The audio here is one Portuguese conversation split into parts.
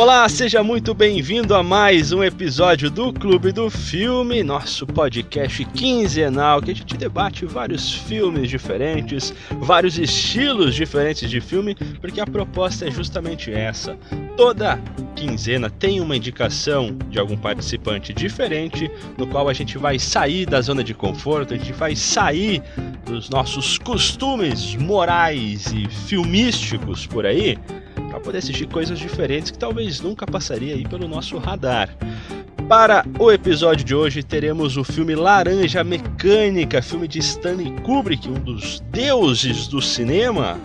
Olá, seja muito bem-vindo a mais um episódio do Clube do Filme, nosso podcast quinzenal que a gente debate vários filmes diferentes, vários estilos diferentes de filme, porque a proposta é justamente essa. Toda quinzena tem uma indicação de algum participante diferente, no qual a gente vai sair da zona de conforto, a gente vai sair dos nossos costumes morais e filmísticos por aí para poder assistir coisas diferentes que talvez nunca passaria aí pelo nosso radar. Para o episódio de hoje teremos o filme Laranja Mecânica, filme de Stanley Kubrick, um dos deuses do cinema.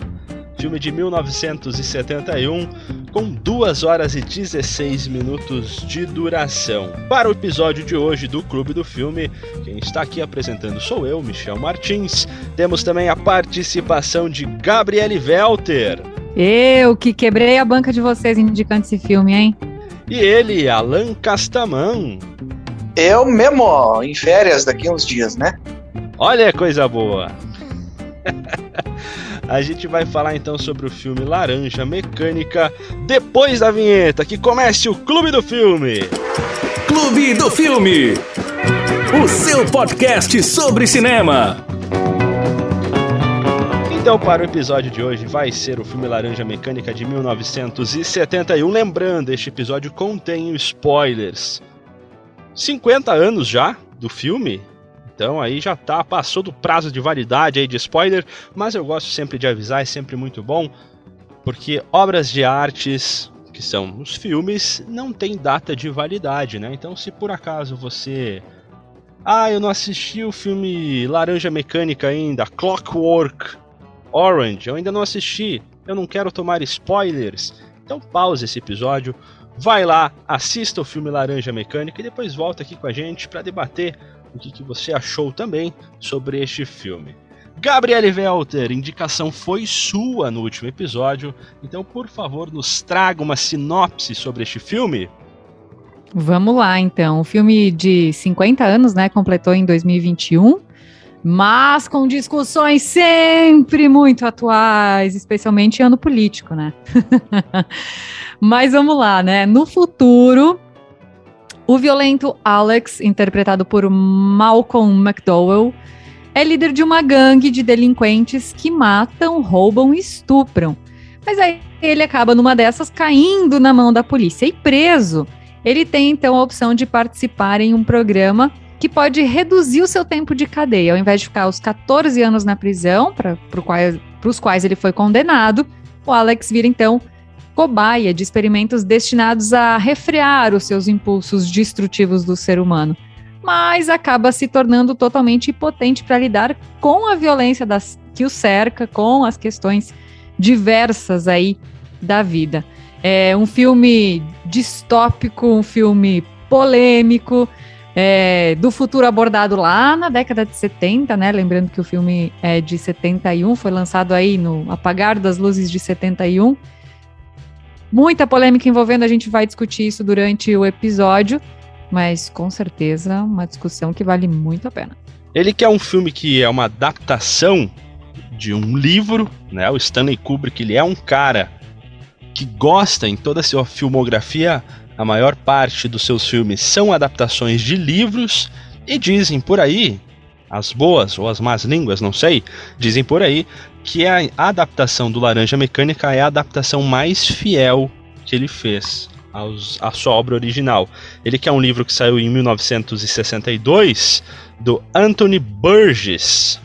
Filme de 1971, com 2 horas e 16 minutos de duração. Para o episódio de hoje do Clube do Filme, quem está aqui apresentando sou eu, Michel Martins. Temos também a participação de Gabriele Welter. Eu que quebrei a banca de vocês indicando esse filme, hein? E ele, Alan Castaman. Eu mesmo, em férias daqui uns dias, né? Olha coisa boa. A gente vai falar então sobre o filme Laranja Mecânica depois da vinheta. Que comece o Clube do Filme. Clube do Filme. O seu podcast sobre cinema. Então, para o episódio de hoje, vai ser o filme Laranja Mecânica de 1971. Lembrando, este episódio contém spoilers. 50 anos já do filme, então aí já tá, passou do prazo de validade aí de spoiler, mas eu gosto sempre de avisar, é sempre muito bom, porque obras de artes, que são os filmes, não tem data de validade, né? Então se por acaso você ah, eu não assisti o filme Laranja Mecânica ainda, Clockwork Orange, eu ainda não assisti, eu não quero tomar spoilers. Então pause esse episódio, vai lá, assista o filme Laranja Mecânica e depois volta aqui com a gente para debater o que, que você achou também sobre este filme. Gabriele Welter, indicação foi sua no último episódio, então por favor nos traga uma sinopse sobre este filme. Vamos lá então, o filme de 50 anos, né, completou em 2021 mas com discussões sempre muito atuais, especialmente ano político, né? mas vamos lá, né? No futuro, o violento Alex, interpretado por Malcolm McDowell, é líder de uma gangue de delinquentes que matam, roubam e estupram. Mas aí ele acaba numa dessas caindo na mão da polícia e preso. Ele tem então a opção de participar em um programa que pode reduzir o seu tempo de cadeia. Ao invés de ficar os 14 anos na prisão, para os quais ele foi condenado, o Alex vira então cobaia de experimentos destinados a refrear os seus impulsos destrutivos do ser humano, mas acaba se tornando totalmente impotente para lidar com a violência das, que o cerca, com as questões diversas aí da vida. É um filme distópico, um filme polêmico, é, do futuro abordado lá na década de 70, né? Lembrando que o filme é de 71, foi lançado aí no apagar das luzes de 71. Muita polêmica envolvendo, a gente vai discutir isso durante o episódio, mas com certeza uma discussão que vale muito a pena. Ele que é um filme que é uma adaptação de um livro, né? O Stanley Kubrick, ele é um cara que gosta em toda a sua filmografia a maior parte dos seus filmes são adaptações de livros e dizem por aí, as boas ou as más línguas, não sei, dizem por aí que a adaptação do Laranja Mecânica é a adaptação mais fiel que ele fez aos, à sua obra original. Ele que é um livro que saiu em 1962 do Anthony Burgess.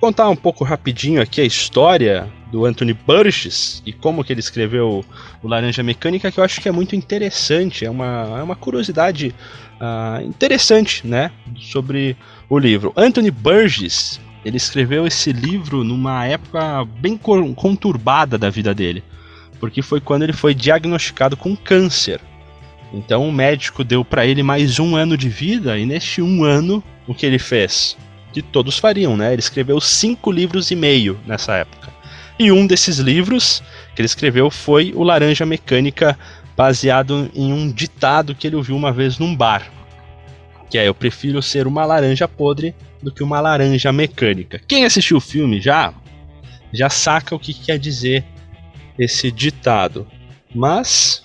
Vou contar um pouco rapidinho aqui a história do Anthony Burgess e como que ele escreveu o Laranja Mecânica, que eu acho que é muito interessante, é uma, é uma curiosidade uh, interessante, né, sobre o livro. Anthony Burgess, ele escreveu esse livro numa época bem conturbada da vida dele, porque foi quando ele foi diagnosticado com câncer. Então o médico deu para ele mais um ano de vida e neste um ano o que ele fez? Que todos fariam, né? Ele escreveu cinco livros e meio nessa época. E um desses livros que ele escreveu foi O Laranja Mecânica, baseado em um ditado que ele ouviu uma vez num bar. Que é: Eu prefiro ser uma laranja podre do que uma laranja mecânica. Quem assistiu o filme já já saca o que quer dizer esse ditado. Mas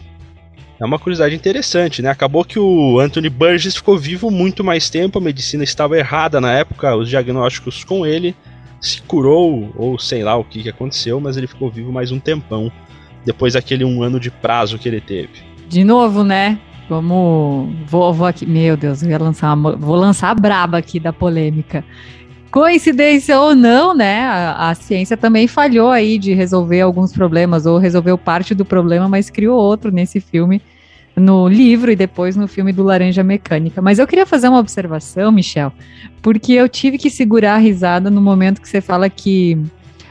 é uma curiosidade interessante, né? Acabou que o Anthony Burgess ficou vivo muito mais tempo, a medicina estava errada na época, os diagnósticos com ele, se curou, ou sei lá o que, que aconteceu, mas ele ficou vivo mais um tempão, depois daquele um ano de prazo que ele teve. De novo, né? Vamos. Vou, vou aqui. Meu Deus, eu ia lançar uma, vou lançar a braba aqui da polêmica. Coincidência ou não, né? A, a, ciência também falhou aí de resolver alguns problemas, ou resolveu parte do problema, mas criou outro nesse filme, no livro e depois no filme do Laranja Mecânica. Mas eu queria fazer uma observação, Michel, porque eu tive que segurar a risada no momento que você fala que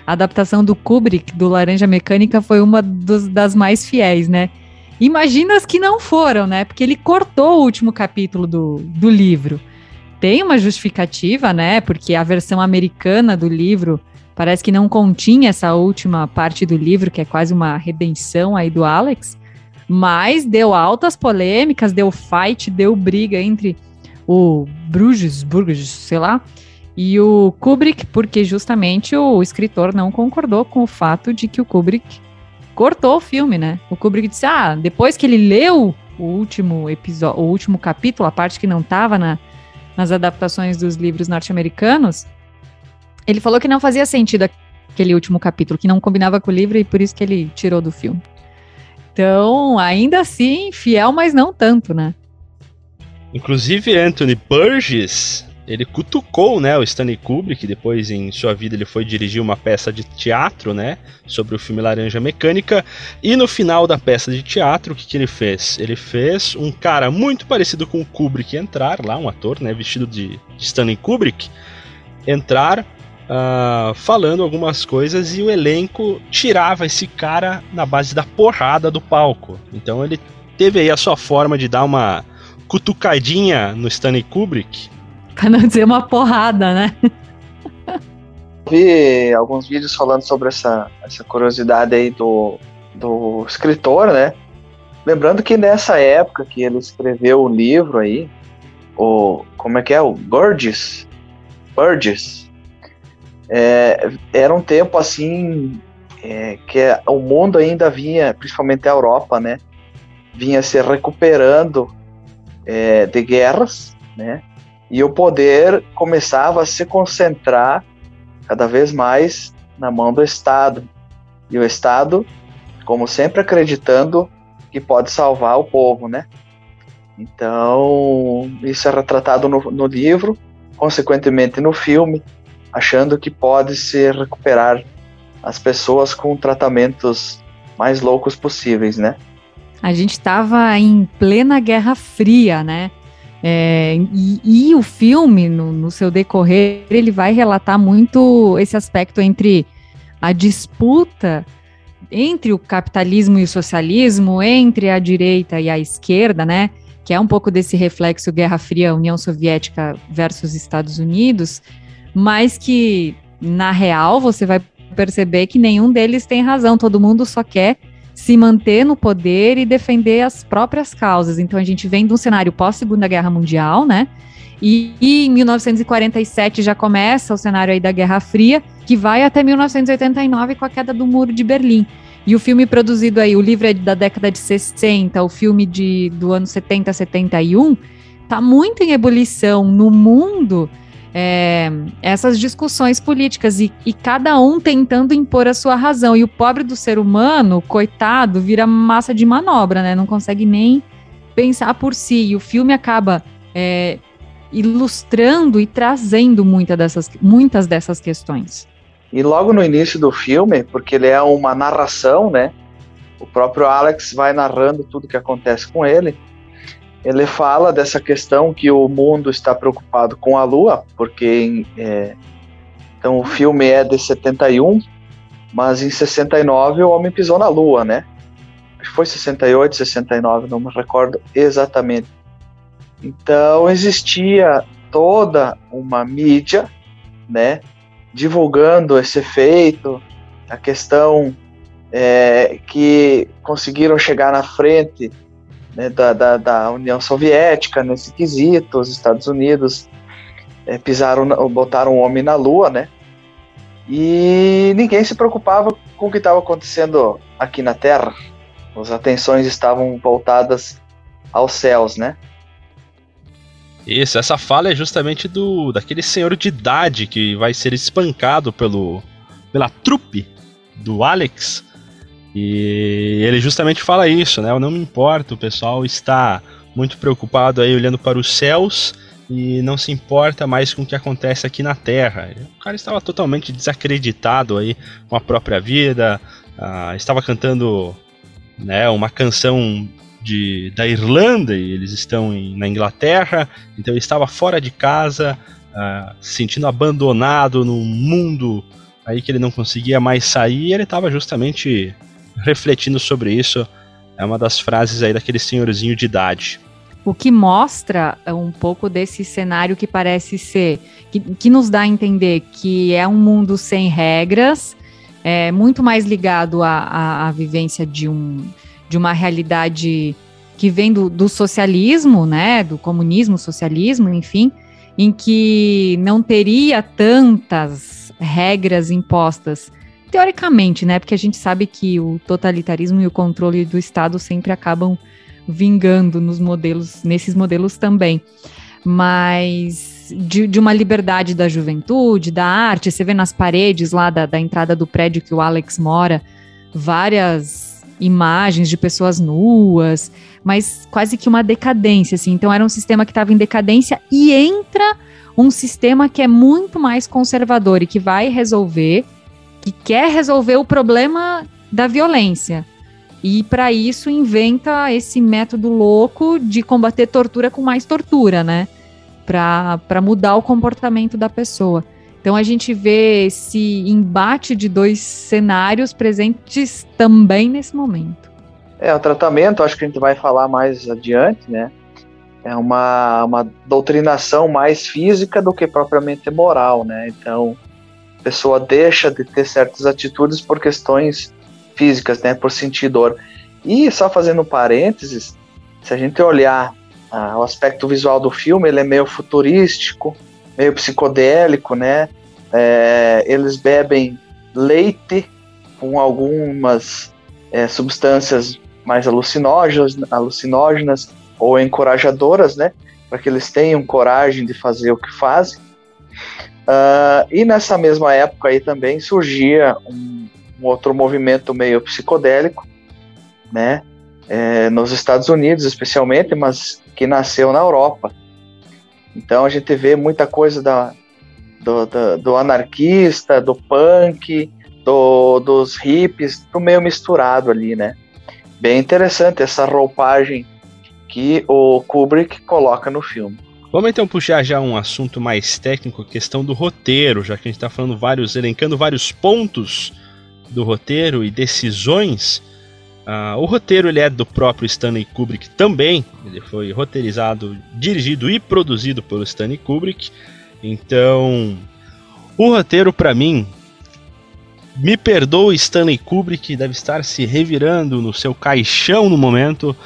a adaptação do Kubrick, do Laranja Mecânica, foi uma dos, das mais fiéis, né? Imagina as que não foram, né? Porque ele cortou o último capítulo do, do livro. Tem uma justificativa, né? Porque a versão americana do livro parece que não continha essa última parte do livro, que é quase uma redenção aí do Alex. Mas deu altas polêmicas, deu fight, deu briga entre o Bruges, sei lá, e o Kubrick, porque justamente o escritor não concordou com o fato de que o Kubrick cortou o filme, né? O Kubrick disse: ah, depois que ele leu o último episódio, o último capítulo, a parte que não estava na, nas adaptações dos livros norte-americanos, ele falou que não fazia sentido aquele último capítulo, que não combinava com o livro e por isso que ele tirou do filme. Então, ainda assim, fiel, mas não tanto, né? Inclusive, Anthony Burgess ele cutucou, né, o Stanley Kubrick, depois em sua vida ele foi dirigir uma peça de teatro, né, sobre o filme Laranja Mecânica, e no final da peça de teatro, o que, que ele fez? Ele fez um cara muito parecido com o Kubrick entrar lá, um ator, né, vestido de, Stanley Kubrick, entrar uh, falando algumas coisas e o elenco tirava esse cara na base da porrada do palco. Então ele teve aí a sua forma de dar uma cutucadinha no Stanley Kubrick Pra não dizer uma porrada, né? Vi alguns vídeos falando sobre essa, essa curiosidade aí do, do escritor, né? Lembrando que nessa época que ele escreveu o livro aí, o como é que é? O Burgess, Burgess, é, era um tempo assim é, que o mundo ainda vinha, principalmente a Europa, né? Vinha se recuperando é, de guerras, né? E o poder começava a se concentrar cada vez mais na mão do Estado. E o Estado, como sempre, acreditando que pode salvar o povo, né? Então, isso é retratado no, no livro, consequentemente no filme, achando que pode se recuperar as pessoas com tratamentos mais loucos possíveis, né? A gente estava em plena Guerra Fria, né? É, e, e, o filme, no, no, seu decorrer, ele vai relatar muito esse aspecto entre a disputa entre o capitalismo e o socialismo, entre a direita e a esquerda, né? Que é um pouco desse reflexo Guerra Fria, União Soviética versus Estados Unidos, mas que, na real, você vai perceber que nenhum deles tem razão, todo mundo só quer se manter no poder e defender as próprias causas. Então a gente vem de um cenário pós-Segunda Guerra Mundial, né? E, e, em 1947 já começa o cenário aí da Guerra Fria, que vai até 1989 com a queda do Muro de Berlim. E o filme produzido aí, o livro é da década de 60, o filme de, do ano 70, 71, tá muito em ebulição no mundo é, essas discussões políticas e, e, cada um tentando impor a sua razão. E o pobre do ser humano, coitado, vira massa de manobra, né? Não consegue nem pensar por si. E o filme acaba é, ilustrando e trazendo muita dessas, muitas dessas questões. E logo no início do filme, porque ele é uma narração, né? O próprio Alex vai narrando tudo que acontece com ele ele fala dessa questão que o mundo está preocupado com a Lua, porque é, então o filme é de 71, mas em 69 o homem pisou na Lua, né? Foi 68, 69, não me recordo exatamente. Então existia toda uma mídia, né, divulgando esse feito, a questão é, que conseguiram chegar na frente né, da, da, da, União Soviética nesse quesito, os Estados Unidos é, pisaram, botaram um homem na Lua, né? E ninguém se preocupava com o que estava acontecendo aqui na Terra. As atenções estavam voltadas aos céus, né? Isso, essa fala é justamente do daquele senhor de idade que vai ser espancado pelo pela trupe do Alex. E ele justamente fala isso, né? Eu não me importo, o pessoal está muito preocupado aí olhando para os céus e não se importa mais com o que acontece aqui na Terra. O cara estava totalmente desacreditado aí com a própria vida, uh, estava cantando né, uma canção de, da Irlanda e eles estão em, na Inglaterra, então ele estava fora de casa, uh, se sentindo abandonado num mundo aí que ele não conseguia mais sair, ele estava justamente refletindo sobre isso. É uma das frases aí daquele senhorzinho de idade. O que mostra um pouco desse cenário que parece ser, que, que nos dá a entender que é um mundo sem regras, é muito mais ligado à vivência de um, de uma realidade que vem do, do socialismo, né, do comunismo, socialismo, enfim, em que não teria tantas regras impostas, teoricamente, né, porque a gente sabe que o totalitarismo e o controle do Estado sempre acabam vingando nos modelos, nesses modelos também, mas de, de uma liberdade da juventude, da arte, você vê nas paredes lá da, da entrada do prédio que o Alex mora, várias imagens de pessoas nuas, mas quase que uma decadência, assim. Então era um sistema que estava em decadência e entra um sistema que é muito mais conservador e que vai resolver, que quer resolver o problema da violência. E para isso inventa esse método louco de combater tortura com mais tortura, né? Para mudar o comportamento da pessoa. Então a gente vê esse embate de dois cenários presentes também nesse momento. É, o tratamento, acho que a gente vai falar mais adiante, né? É uma, uma doutrinação mais física do que propriamente moral, né? Então, pessoa deixa de ter certas atitudes por questões físicas, né? Por sentir dor. E só fazendo parênteses, se a gente olhar ah, o aspecto visual do filme, ele é meio futurístico, meio psicodélico, né? É, eles bebem leite com algumas é, substâncias mais alucinógenas, alucinógenas ou encorajadoras, né? Para que eles tenham coragem de fazer o que fazem. Uh, e nessa mesma época aí também surgia um, um outro movimento meio psicodélico, né? É, nos Estados Unidos especialmente, mas que nasceu na Europa, então a gente vê muita coisa da, do, do, do anarquista, do punk, do, dos hippies, do meio misturado ali, né? Bem interessante essa roupagem que o Kubrick coloca no filme. Vamos então puxar já um assunto mais técnico, questão do roteiro, já que a gente está falando vários, elencando vários pontos do roteiro e decisões. Uh, o roteiro ele é do próprio Stanley Kubrick também. Ele foi roteirizado, dirigido e produzido pelo Stanley Kubrick. Então, o roteiro para mim, me perdoe Stanley Kubrick, deve estar se revirando no seu caixão no momento,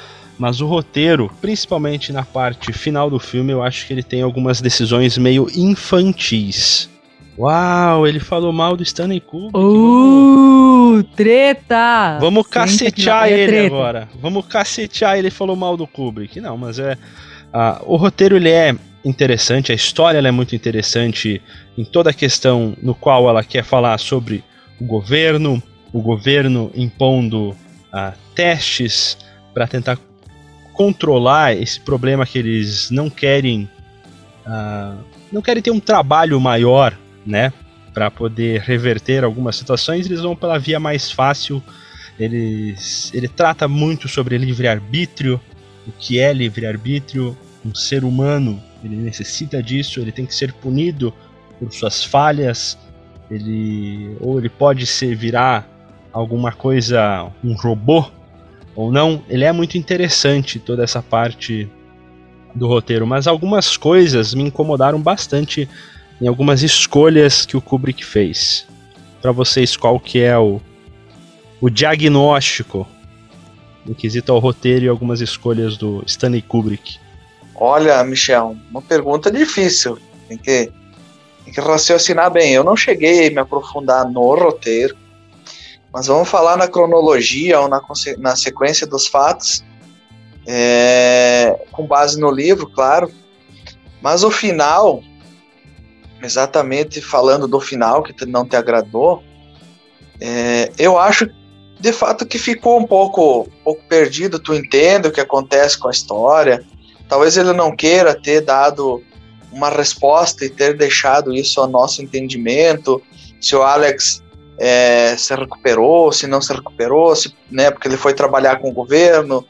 mas o roteiro, principalmente na parte final do filme, eu acho que ele tem algumas decisões meio infantis. Uau, ele falou mal do Stanley Kubrick. Uh, treta! Vamos cacetear ele treta. agora. Vamos cacetear ele falou mal do Kubrick. Não, mas é. Uh, o roteiro ele é interessante, a história é muito interessante em toda a questão no qual ela quer falar sobre o governo, o governo impondo uh, testes para tentar controlar esse problema que eles não querem. Uh, não querem ter um trabalho maior né? Para poder reverter algumas situações, eles vão pela via mais fácil. Eles, ele trata muito sobre livre-arbítrio, o que é livre-arbítrio. Um ser humano, ele necessita disso, ele tem que ser punido por suas falhas. Ele ou ele pode ser virar alguma coisa, um robô ou não. Ele é muito interessante toda essa parte do roteiro, mas algumas coisas me incomodaram bastante em algumas escolhas que o Kubrick fez. Para vocês, qual que é o, o diagnóstico no quesito ao roteiro e algumas escolhas do Stanley Kubrick? Olha, Michel, uma pergunta difícil. Tem que, tem que raciocinar bem. Eu não cheguei a me aprofundar no roteiro. Mas vamos falar na cronologia ou na, na sequência dos fatos, é, com base no livro, claro. Mas o final, exatamente falando do final que não te agradou, é, eu acho de fato que ficou um pouco, um pouco perdido. Tu entende o que acontece com a história. Talvez ele não queira ter dado uma resposta e ter deixado isso ao nosso entendimento. Se o Alex é, se recuperou, se não se recuperou, se, né, porque ele foi trabalhar com o governo,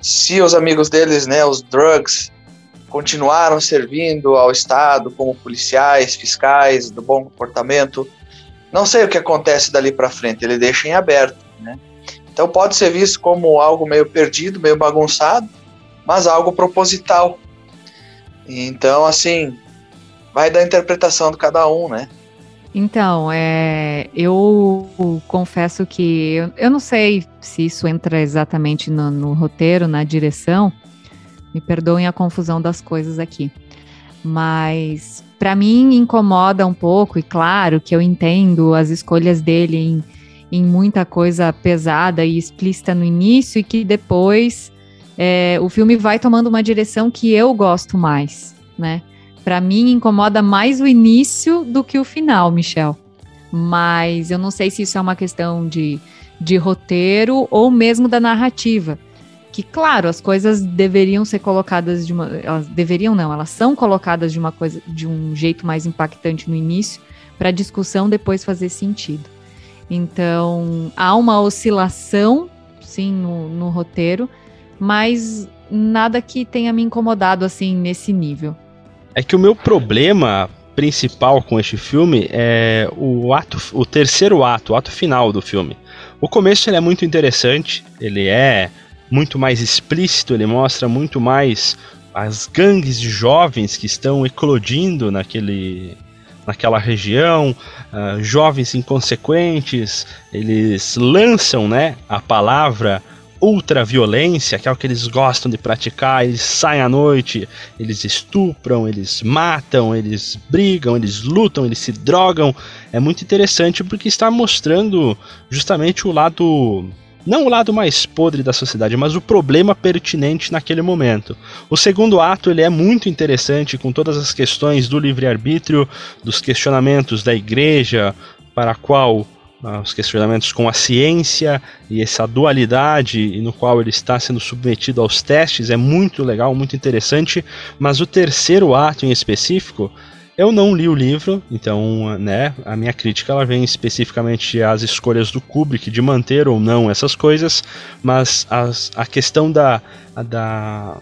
se os amigos deles, né, os drugs, continuaram servindo ao Estado como policiais, fiscais do bom comportamento. Não sei o que acontece dali para frente, ele deixa em aberto. Né? Então pode ser visto como algo meio perdido, meio bagunçado, mas algo proposital. Então, assim, vai da interpretação de cada um, né? Então, é, eu confesso que eu, eu, não sei se isso entra exatamente no, no roteiro, na direção. Me perdoem a confusão das coisas aqui. Mas para mim incomoda um pouco, e claro que eu entendo as escolhas dele em, em muita coisa pesada e explícita no início, e que depois é, o filme vai tomando uma direção que eu gosto mais, né? Para mim, incomoda mais o início do que o final, Michel. Mas eu não sei se isso é uma questão de, de roteiro ou mesmo da narrativa. Que, claro, as coisas deveriam ser colocadas de uma. Elas deveriam não, elas são colocadas de uma coisa de um jeito mais impactante no início, para a discussão depois fazer sentido. Então, há uma oscilação, sim, no, no roteiro, mas nada que tenha me incomodado assim nesse nível. É que o meu problema principal com este filme é o ato, o terceiro ato, o ato final do filme. O começo ele é muito interessante, ele é muito mais explícito, ele mostra muito mais as gangues de jovens que estão eclodindo naquele naquela região, uh, jovens inconsequentes, eles lançam, né, a palavra ultraviolência, que é o que eles gostam de praticar, eles saem à noite, eles estupram, eles matam, eles brigam, eles lutam, eles se drogam. É muito interessante porque está mostrando justamente o lado não o lado mais podre da sociedade, mas o problema pertinente naquele momento. O segundo ato ele é muito interessante com todas as questões do livre-arbítrio, dos questionamentos da igreja, para a qual os questionamentos com a ciência e essa dualidade no qual ele está sendo submetido aos testes é muito legal, muito interessante. Mas o terceiro ato em específico, eu não li o livro, então, né, a minha crítica ela vem especificamente às escolhas do Kubrick de manter ou não essas coisas, mas as, a questão da, da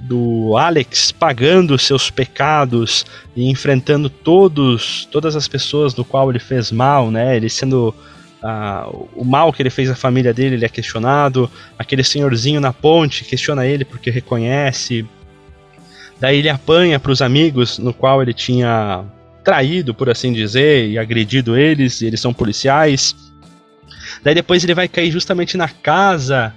do Alex pagando seus pecados e enfrentando todos todas as pessoas no qual ele fez mal, né? Ele sendo uh, o mal que ele fez à família dele, ele é questionado. Aquele senhorzinho na ponte questiona ele porque reconhece. Daí ele apanha para os amigos no qual ele tinha traído, por assim dizer, e agredido eles, e eles são policiais. Daí depois ele vai cair justamente na casa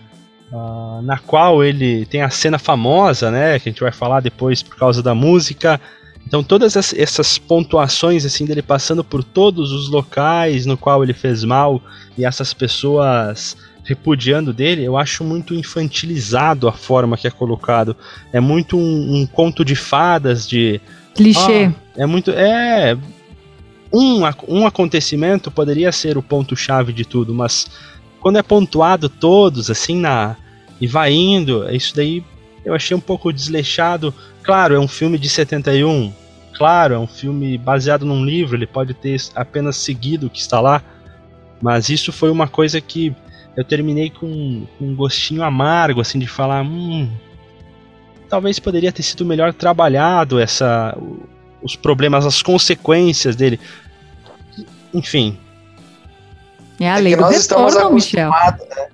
uh, na qual ele tem a cena famosa, né, que a gente vai falar depois por causa da música. Então todas essas pontuações assim dele passando por todos os locais no qual ele fez mal e essas pessoas repudiando dele, eu acho muito infantilizado a forma que é colocado. É muito um, um conto de fadas de clichê. Ah, é muito é um, um acontecimento poderia ser o ponto chave de tudo, mas quando é pontuado todos assim na e vai indo. Isso daí eu achei um pouco desleixado. Claro, é um filme de 71. Claro, é um filme baseado num livro, ele pode ter apenas seguido o que está lá. Mas isso foi uma coisa que eu terminei com, com um gostinho amargo, assim, de falar, hum, talvez poderia ter sido melhor trabalhado essa os problemas, as consequências dele. Enfim. É a lei é do retorno, Michel. Né?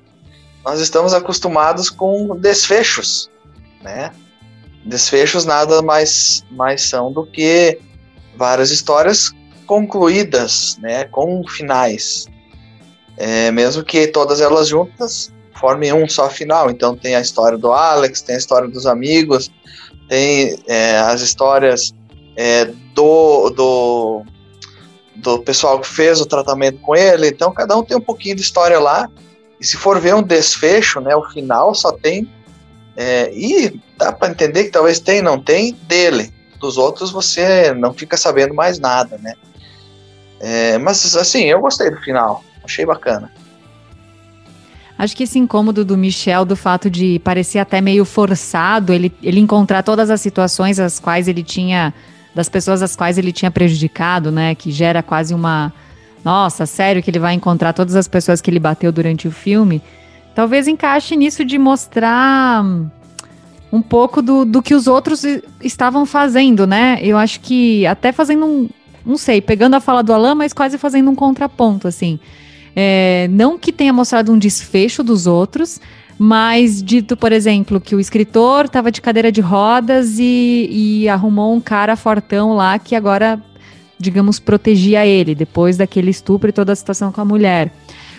Nós estamos acostumados com desfechos, né? Desfechos nada mais, mais são do que várias histórias concluídas, né? Com finais. É, mesmo que todas elas juntas formem um só final. Então tem a história do Alex, tem a história dos amigos, tem é, as histórias é, do, do do pessoal que fez o tratamento com ele. Então, cada um tem um pouquinho de história lá. E se for ver um desfecho, né, o final só tem. É, e dá para entender que talvez tem, não tem, dele. Dos outros você não fica sabendo mais nada, né? É, mas assim, eu gostei do final, achei bacana. Acho que esse incômodo do Michel, do fato de parecer até meio forçado, ele, ele encontrar todas as situações as quais ele tinha, das pessoas as quais ele tinha prejudicado, né? Que gera quase uma. Nossa, sério que ele vai encontrar todas as pessoas que ele bateu durante o filme. Talvez encaixe nisso de mostrar um pouco do, do que os outros estavam fazendo, né? Eu acho que até fazendo um. Não sei, pegando a fala do Alan, mas quase fazendo um contraponto, assim. É, não que tenha mostrado um desfecho dos outros, mas dito, por exemplo, que o escritor estava de cadeira de rodas e, e, arrumou um cara fortão lá que agora, digamos, protegia ele, depois daquele estupro e toda a situação com a mulher.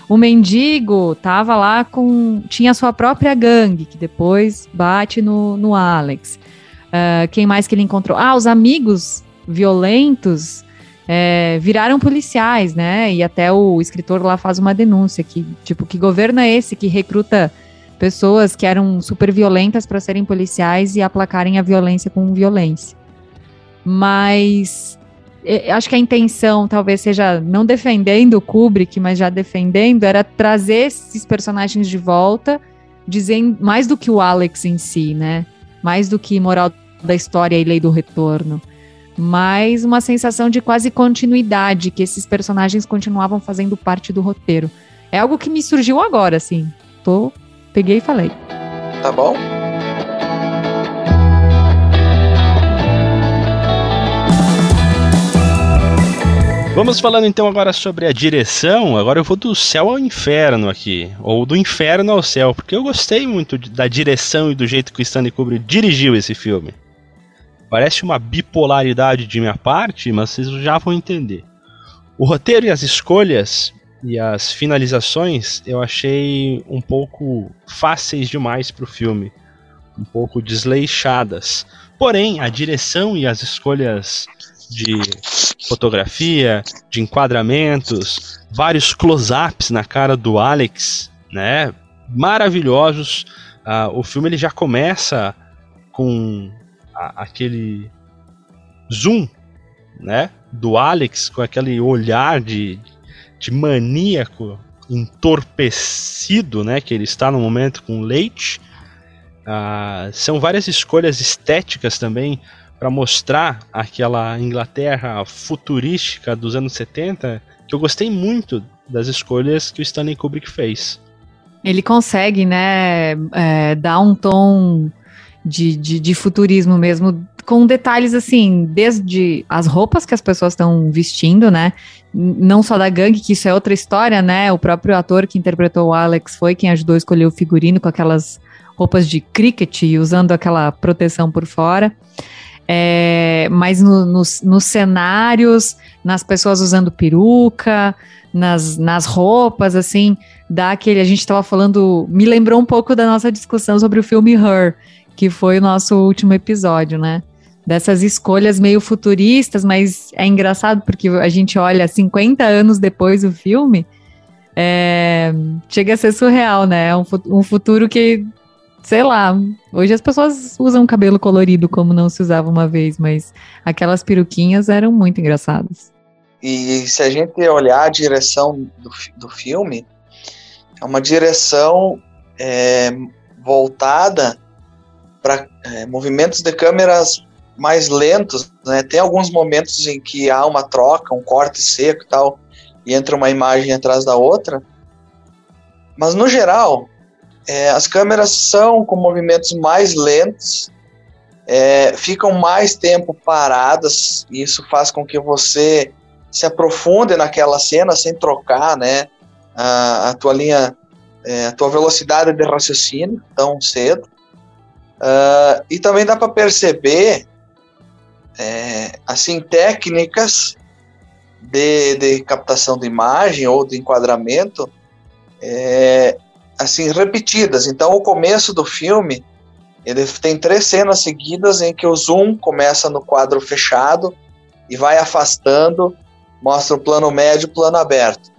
O mendigo tava lá com. tinha sua própria gangue, que depois bate no, no Alex. Uh, quem mais que ele encontrou? Ah, os amigos violentos é, viraram policiais, né? E até o escritor lá faz uma denúncia que, tipo, que governo é esse que recruta pessoas que eram super violentas para serem policiais e aplacarem a violência com violência. Mas acho que a intenção talvez seja não defendendo o Kubrick, mas já defendendo, era trazer esses personagens de volta, dizendo mais do que o Alex em si, né? Mais do que moral da história e lei do retorno mas uma sensação de quase continuidade, que esses personagens continuavam fazendo parte do roteiro. É algo que me surgiu agora, assim. Tô, peguei e falei. Tá bom. Vamos falando então agora sobre a direção. Agora eu vou do céu ao inferno aqui, ou do inferno ao céu, porque eu gostei muito da direção e do jeito que o Stanley Kubrick dirigiu esse filme. Parece uma bipolaridade de minha parte, mas vocês já vão entender. O roteiro e as escolhas e as finalizações eu achei um pouco fáceis demais para o filme, um pouco desleixadas. Porém, a direção e as escolhas de fotografia, de enquadramentos, vários close-ups na cara do Alex, né? Maravilhosos. Uh, o filme ele já começa com a, aquele zoom, né, do Alex com aquele olhar de, de maníaco entorpecido, né, que ele está no momento com leite. Ah, são várias escolhas estéticas também para mostrar aquela Inglaterra futurística dos anos 70, que eu gostei muito das escolhas que o Stanley Kubrick fez. Ele consegue, né, é, dar um tom de, de, de futurismo mesmo, com detalhes assim, desde as roupas que as pessoas estão vestindo, né? Não só da gangue, que isso é outra história, né? O próprio ator que interpretou o Alex foi quem ajudou a escolher o figurino com aquelas roupas de cricket, usando aquela proteção por fora. É, mas no, nos, nos cenários, nas pessoas usando peruca, nas, nas roupas, assim, dá aquele. A gente estava falando, me lembrou um pouco da nossa discussão sobre o filme Her, que foi o nosso último episódio, né? Dessas escolhas meio futuristas, mas é engraçado porque a gente olha 50 anos depois do filme, é, chega a ser surreal, né? É um, um futuro que, sei lá, hoje as pessoas usam cabelo colorido como não se usava uma vez, mas aquelas peruquinhas eram muito engraçadas. E se a gente olhar a direção do, do filme, é uma direção é, voltada para é, movimentos de câmeras mais lentos, né? Tem alguns momentos em que há uma troca, um corte seco e tal, e entra uma imagem atrás da outra. Mas no geral, é, as câmeras são com movimentos mais lentos, é, ficam mais tempo paradas, e isso faz com que você se aprofunde naquela cena sem trocar, né? A, a tua linha, é, a tua velocidade de raciocínio tão cedo. Uh, e também dá para perceber é, assim técnicas de, de, captação de imagem ou de enquadramento é, assim repetidas. Então o começo do filme ele tem três cenas seguidas em que o zoom começa no quadro fechado e vai afastando mostra o plano médio o plano aberto.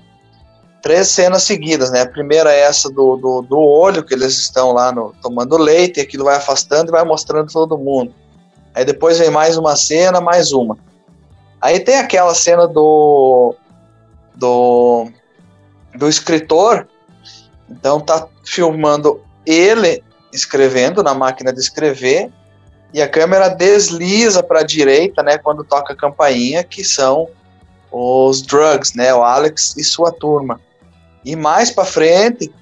Três cenas seguidas, né? A primeira é essa do, do, do olho, que eles estão lá no, tomando leite, e aquilo vai afastando e vai mostrando todo mundo. Aí depois vem mais uma cena, mais uma. Aí tem aquela cena do do do escritor. Então tá filmando ele escrevendo na máquina de escrever e a câmera desliza para a direita, né, quando toca a campainha, que são os drugs, né, o Alex e sua turma. E mais para frente,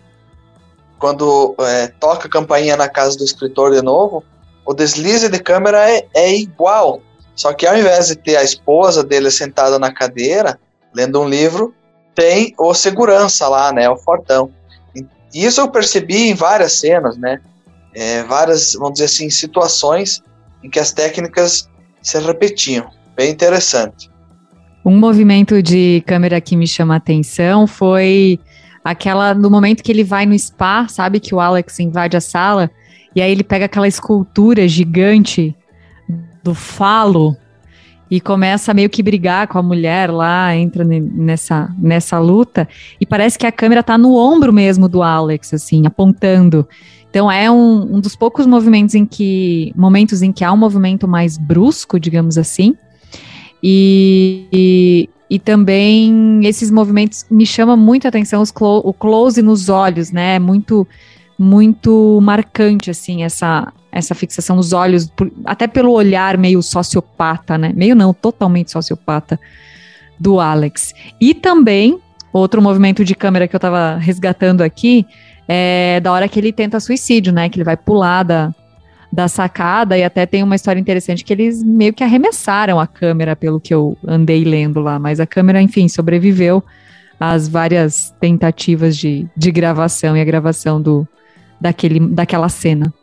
quando é, toca a campainha na casa do escritor de novo, o deslize de câmera é, é igual. Só que ao invés de ter a esposa dele sentada na cadeira, lendo um livro, tem o segurança lá, né, o fortão. E isso eu percebi em várias cenas, né, é, várias, vamos dizer assim, situações em que as técnicas se repetiam. Bem interessante. Um movimento de câmera que me chama a atenção foi aquela no momento que ele vai no spa, sabe que o Alex invade a sala e aí ele pega aquela escultura gigante do falo e começa meio que brigar com a mulher lá, entra nessa, nessa luta, e parece que a câmera tá no ombro mesmo do Alex, assim, apontando. Então é um, um dos poucos movimentos em que. momentos em que há um movimento mais brusco, digamos assim. E, e, e também esses movimentos me chamam muito a atenção os clo o close nos olhos, né? Muito muito marcante assim essa essa fixação nos olhos, por, até pelo olhar meio sociopata, né? Meio não, totalmente sociopata do Alex. E também outro movimento de câmera que eu tava resgatando aqui é da hora que ele tenta suicídio, né? Que ele vai pular da, da sacada e até tem uma história interessante que eles meio que arremessaram a câmera, pelo que eu andei lendo lá, mas a câmera, enfim, sobreviveu às várias tentativas de, de gravação e a gravação do, daquele, daquela cena.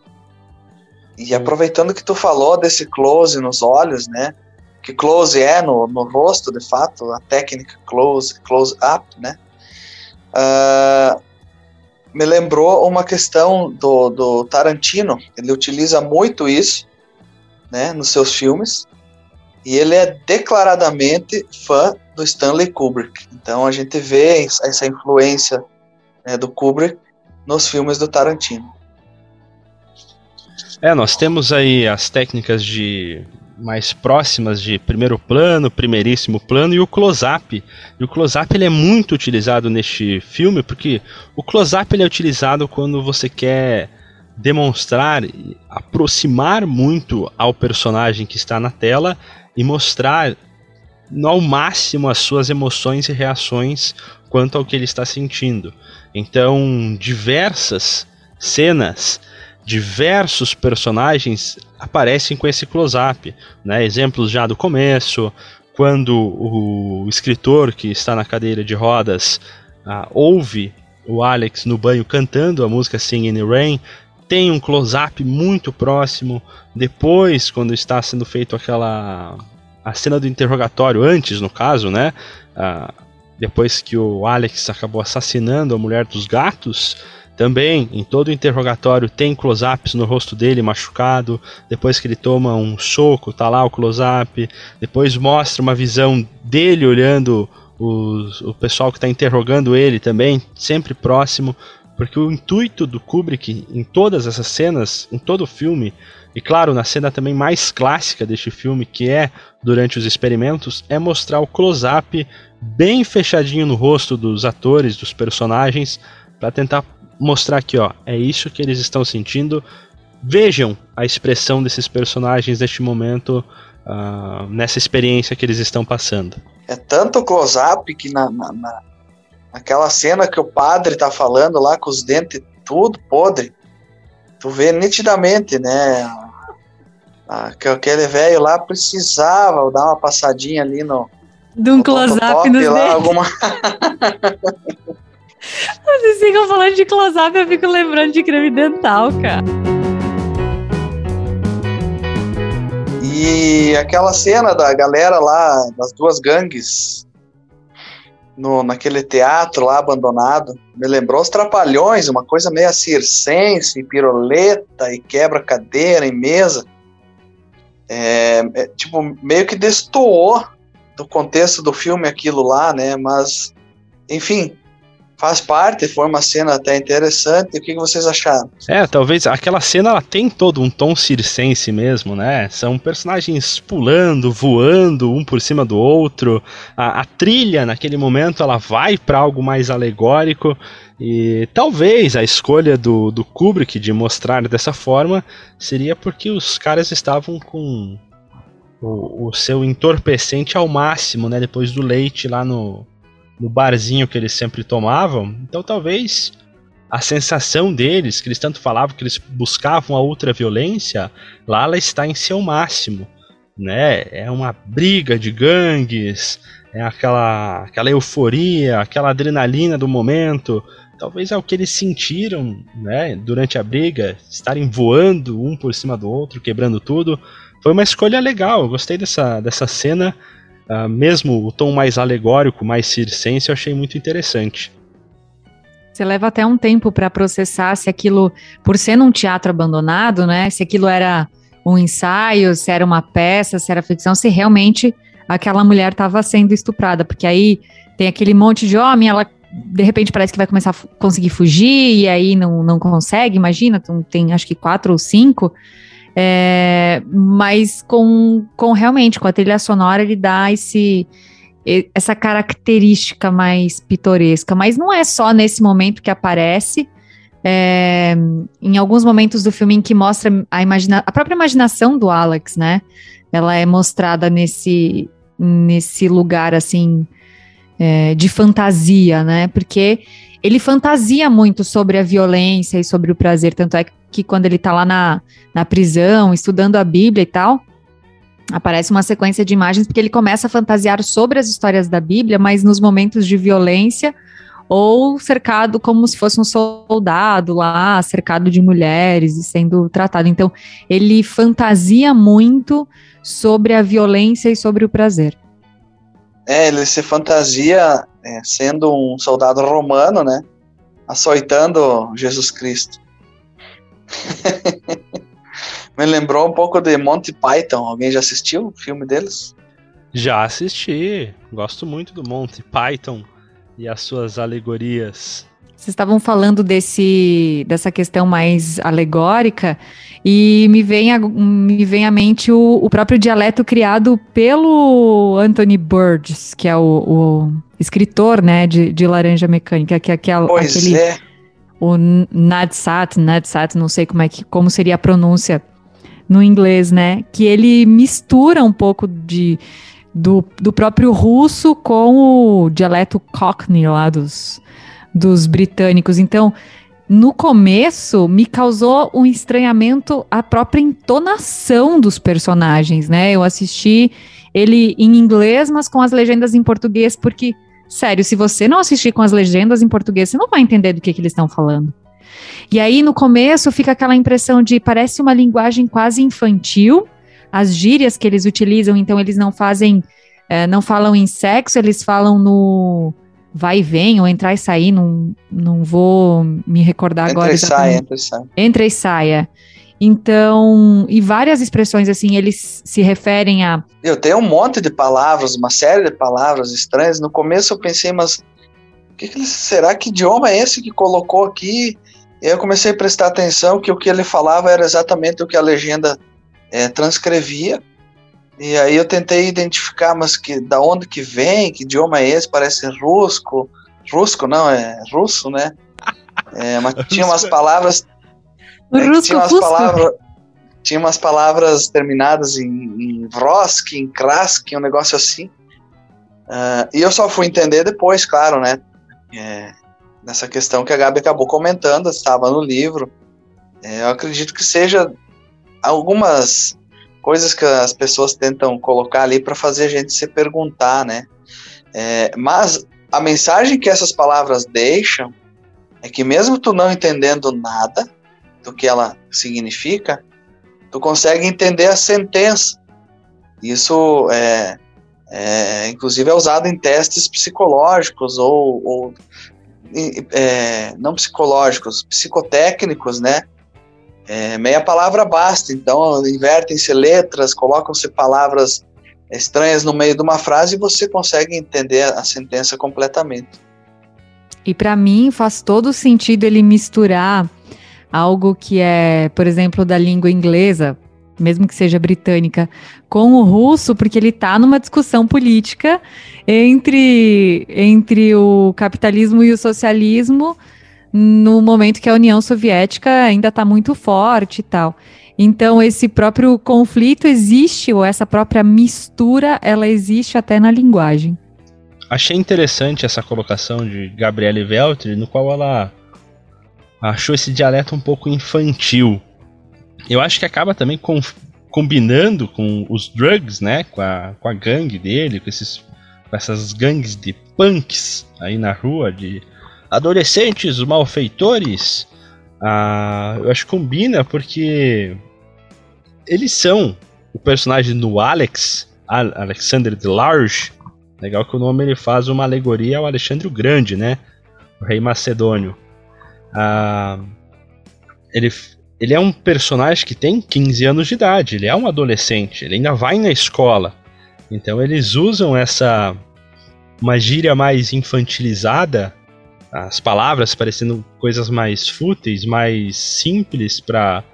E aproveitando que tu falou desse close nos olhos, né? Que close é no, no rosto, de fato, a técnica close, close up, né? Uh, me lembrou uma questão do, do Tarantino. Ele utiliza muito isso, né, nos seus filmes. E ele é declaradamente fã do Stanley Kubrick. Então a gente vê essa influência né, do Kubrick nos filmes do Tarantino. É, nós temos aí as técnicas de mais próximas de primeiro plano, primeiríssimo plano e o close-up. E o close-up ele é muito utilizado neste filme porque o close-up ele é utilizado quando você quer demonstrar, aproximar muito ao personagem que está na tela e mostrar ao máximo as suas emoções e reações quanto ao que ele está sentindo. Então, diversas cenas diversos personagens aparecem com esse close-up, né? Exemplos já do começo, quando o escritor que está na cadeira de rodas uh, ouve o Alex no banho cantando a música Sing in the Rain, tem um close-up muito próximo. Depois, quando está sendo feito aquela a cena do interrogatório, antes no caso, né? Uh, depois que o Alex acabou assassinando a mulher dos gatos, também, em todo o interrogatório, tem close-ups no rosto dele machucado. Depois que ele toma um soco, tá lá o close-up. Depois mostra uma visão dele olhando os, o pessoal que está interrogando ele também, sempre próximo. Porque o intuito do Kubrick em todas essas cenas, em todo o filme, e claro, na cena também mais clássica deste filme, que é durante os experimentos, é mostrar o close-up bem fechadinho no rosto dos atores, dos personagens, para tentar mostrar aqui, ó, é isso que eles estão sentindo. Vejam a expressão desses personagens neste momento, uh, nessa experiência que eles estão passando. É tanto close-up que na, na, na, naquela cena que o padre tá falando lá com os dentes tudo podre, tu vê nitidamente, né? que aquele velho lá precisava dar uma passadinha ali no. De um close-up nos lá, alguma... Vocês ficam falando de close-up, eu fico lembrando de creme dental, cara. E aquela cena da galera lá, das duas gangues, no, naquele teatro lá abandonado, me lembrou os trapalhões, uma coisa meio circense, piroleta e quebra cadeira e mesa. É, é, tipo, meio que destoou do contexto do filme aquilo lá, né? Mas, enfim, faz parte, foi uma cena até interessante. O que, vocês acharam? É, talvez aquela cena ela tem todo um tom circense mesmo, né? São personagens pulando, voando, um por cima do outro. A, a trilha naquele momento ela vai para algo mais alegórico. E talvez a escolha do, do Kubrick de mostrar dessa forma seria porque os caras estavam com o, o seu entorpecente ao máximo, né? Depois do leite lá no, no barzinho que eles sempre tomavam. Então talvez a sensação deles, que eles tanto falavam que eles buscavam a ultraviolência, lá ela está em seu máximo. Né? É uma briga de gangues, é aquela, aquela euforia, aquela adrenalina do momento. Talvez é o que eles sentiram né, durante a briga, estarem voando um por cima do outro, quebrando tudo. Foi uma escolha legal, eu gostei dessa, dessa cena. Uh, mesmo o tom mais alegórico, mais circense, eu achei muito interessante. Você leva até um tempo para processar se aquilo, por ser num teatro abandonado, né? Se aquilo era um ensaio, se era uma peça, se era ficção, se realmente aquela mulher estava sendo estuprada, porque aí tem aquele monte de homem, ela de repente parece que vai começar a conseguir fugir e aí não, não consegue, imagina, tem acho que quatro ou cinco. É, mas com, com realmente, com a trilha sonora, ele dá esse, essa característica mais pitoresca. Mas não é só nesse momento que aparece. É, em alguns momentos do filme em que mostra a, imagina a própria imaginação do Alex, né? Ela é mostrada nesse, nesse lugar assim é, de fantasia, né? Porque ele fantasia muito sobre a violência e sobre o prazer, tanto é que quando ele tá lá na, na prisão, estudando a Bíblia e tal, aparece uma sequência de imagens, porque ele começa a fantasiar sobre as histórias da Bíblia, mas nos momentos de violência, ou cercado como se fosse um soldado lá, cercado de mulheres e sendo tratado. Então, ele fantasia muito sobre a violência e sobre o prazer. É, ele se fantasia é, sendo um soldado romano, né? Açoitando Jesus Cristo. Me lembrou um pouco de Monty Python. Alguém já assistiu o filme deles? Já assisti. Gosto muito do Monty Python e as suas alegorias. Vocês estavam falando desse, dessa questão mais alegórica e me vem, a, me vem à mente o, o próprio dialeto criado pelo Anthony Burgess, que é o, o escritor né, de, de Laranja Mecânica, que é aquele, pois aquele é. o Nadsat, Nadsat, não sei como é que como seria a pronúncia no inglês, né? Que ele mistura um pouco de do, do próprio russo com o dialeto Cockney lá dos, dos britânicos. Então, no começo me causou um estranhamento a própria entonação dos personagens, né? Eu assisti ele em inglês, mas com as legendas em português, porque, sério, se você não assistir com as legendas em português, você não vai entender do que, que eles estão falando. E aí, no começo, fica aquela impressão de parece uma linguagem quase infantil, as gírias que eles utilizam, então eles não fazem, é, não falam em sexo, eles falam no vai e vem, ou entrar e sair, não, não vou me recordar entra agora. E sai, entra e sai. Entra e saia. Então, e várias expressões assim, eles se referem a. Eu tenho um monte de palavras, uma série de palavras estranhas. No começo eu pensei, mas que que ele, será que idioma é esse que colocou aqui? E aí eu comecei a prestar atenção que o que ele falava era exatamente o que a legenda é, transcrevia. E aí eu tentei identificar, mas que da onde que vem, que idioma é esse? Parece rusco. Rusco não, é russo, né? É, mas tinha umas palavras. O é, rusco, tinha umas rusco. palavras. Tinha umas palavras terminadas em, em vrosk, em krask, um negócio assim. Ah, e eu só fui entender depois, claro, né? É, nessa questão que a Gabi acabou comentando, estava no livro. É, eu acredito que seja algumas coisas que as pessoas tentam colocar ali para fazer a gente se perguntar, né? É, mas a mensagem que essas palavras deixam é que mesmo tu não entendendo nada do que ela significa, tu consegue entender a sentença. Isso é, é inclusive é usado em testes psicológicos ou, ou é, não psicológicos, psicotécnicos, né? É, meia palavra basta, então invertem-se letras, colocam-se palavras estranhas no meio de uma frase e você consegue entender a sentença completamente. E para mim faz todo sentido ele misturar algo que é, por exemplo, da língua inglesa, mesmo que seja britânica, com o russo, porque ele está numa discussão política entre, entre o capitalismo e o socialismo no momento que a União Soviética ainda está muito forte e tal. Então, esse próprio conflito existe, ou essa própria mistura, ela existe até na linguagem. Achei interessante essa colocação de Gabriele Veltri, no qual ela achou esse dialeto um pouco infantil. Eu acho que acaba também com, combinando com os drugs, né? Com a, com a gangue dele, com, esses, com essas gangues de punks aí na rua, de adolescentes malfeitores. Ah, eu acho que combina porque eles são o personagem do Alex, Alexander the Large. Legal que o nome ele faz uma alegoria ao Alexandre o Grande, né? O rei macedônio. Ah, ele, ele é um personagem que tem 15 anos de idade, ele é um adolescente, ele ainda vai na escola. Então eles usam essa uma gíria mais infantilizada, as palavras parecendo coisas mais fúteis, mais simples para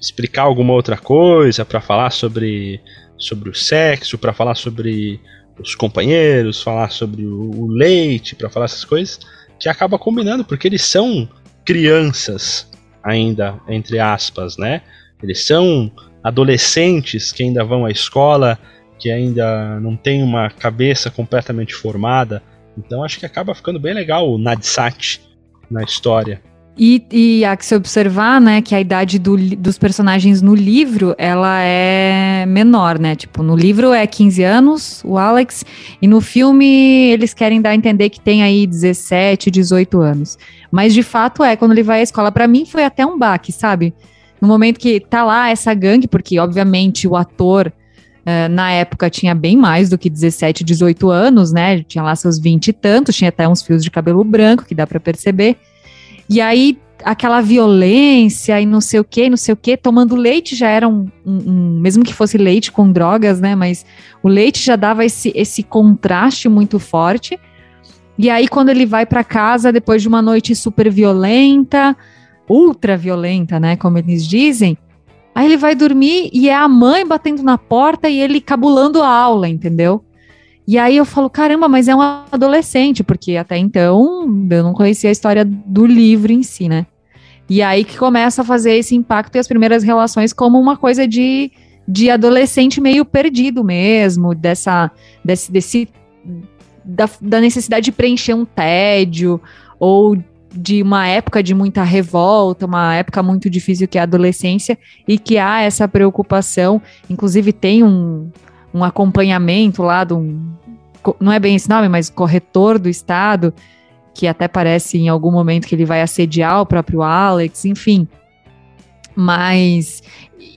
explicar alguma outra coisa, para falar sobre, sobre o sexo, para falar sobre os companheiros, falar sobre o, o leite, para falar essas coisas, que acaba combinando, porque eles são crianças ainda, entre aspas, né? Eles são adolescentes que ainda vão à escola, que ainda não tem uma cabeça completamente formada. Então acho que acaba ficando bem legal o Nadsat na história. E, e, há que se observar, né, que a idade do, dos personagens no livro, ela é menor, né? Tipo, no livro é 15 anos, o Alex, e no filme eles querem dar a entender que tem aí 17, 18 anos. Mas de fato é, quando ele vai à escola, para mim foi até um baque, sabe? No momento que tá lá essa gangue, porque obviamente o ator uh, na época tinha bem mais do que 17, 18 anos, né? Tinha lá seus 20 e tantos, tinha até uns fios de cabelo branco, que dá para perceber. E aí, aquela violência e não sei o que, não sei o que, tomando leite já era um, um, um, mesmo que fosse leite com drogas, né? Mas o leite já dava esse, esse contraste muito forte. E aí, quando ele vai para casa, depois de uma noite super violenta, ultra violenta, né? Como eles dizem, aí ele vai dormir e é a mãe batendo na porta e ele cabulando a aula, entendeu? E aí eu falo, caramba, mas é um adolescente, porque até então eu não conhecia a história do livro em si, né? E aí que começa a fazer esse impacto e as primeiras relações como uma coisa de, de adolescente meio perdido mesmo, dessa, desse, desse da, da necessidade de preencher um tédio, ou de uma época de muita revolta, uma época muito difícil que é a adolescência, e que há essa preocupação, inclusive tem um, um acompanhamento lá de um. Não é bem esse nome, mas corretor do Estado, que até parece em algum momento que ele vai assediar o próprio Alex, enfim. Mas.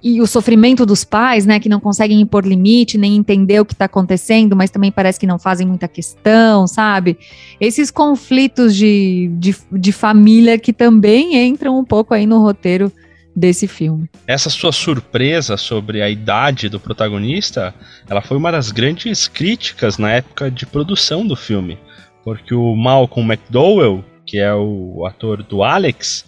E o sofrimento dos pais, né, que não conseguem impor limite, nem entender o que está acontecendo, mas também parece que não fazem muita questão, sabe? Esses conflitos de, de, de família que também entram um pouco aí no roteiro desse filme. Essa sua surpresa sobre a idade do protagonista, ela foi uma das grandes críticas na época de produção do filme, porque o Malcolm McDowell, que é o ator do Alex,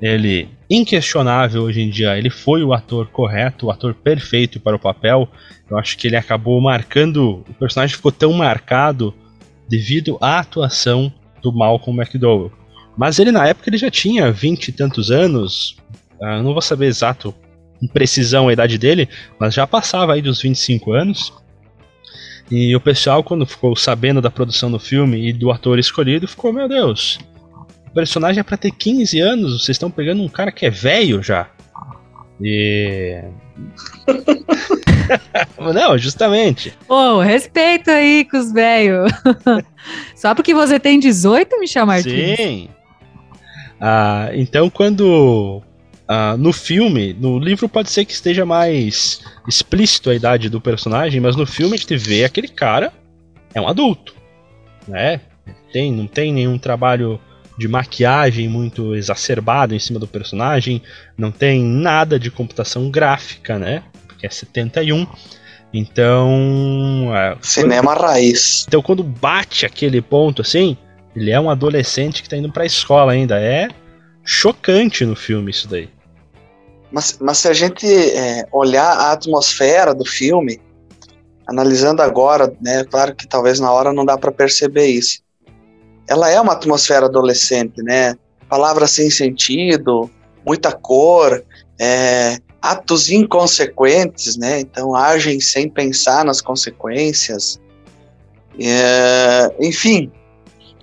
ele inquestionável hoje em dia, ele foi o ator correto, o ator perfeito para o papel. Eu acho que ele acabou marcando, o personagem ficou tão marcado devido à atuação do Malcolm McDowell. Mas ele na época ele já tinha vinte e tantos anos, Uh, não vou saber exato, com precisão a idade dele, mas já passava aí dos 25 anos. E o pessoal, quando ficou sabendo da produção do filme e do ator escolhido, ficou: Meu Deus, personagem é pra ter 15 anos, vocês estão pegando um cara que é velho já. E. Não, justamente. Pô, respeito aí com os velhos. Só porque você tem 18, Michel Martins? Sim. Ah, então, quando Uh, no filme, no livro pode ser que esteja mais explícito a idade do personagem, mas no filme a gente vê aquele cara é um adulto, né? Tem, não tem nenhum trabalho de maquiagem muito exacerbado em cima do personagem, não tem nada de computação gráfica, né? Porque é 71. Então. É, Cinema quando, raiz. Então, quando bate aquele ponto assim, ele é um adolescente que tá indo pra escola ainda. É chocante no filme isso daí. Mas, mas se a gente é, olhar a atmosfera do filme, analisando agora, né, claro que talvez na hora não dá para perceber isso. Ela é uma atmosfera adolescente, né? Palavras sem sentido, muita cor, é, atos inconsequentes, né? Então agem sem pensar nas consequências. É, enfim,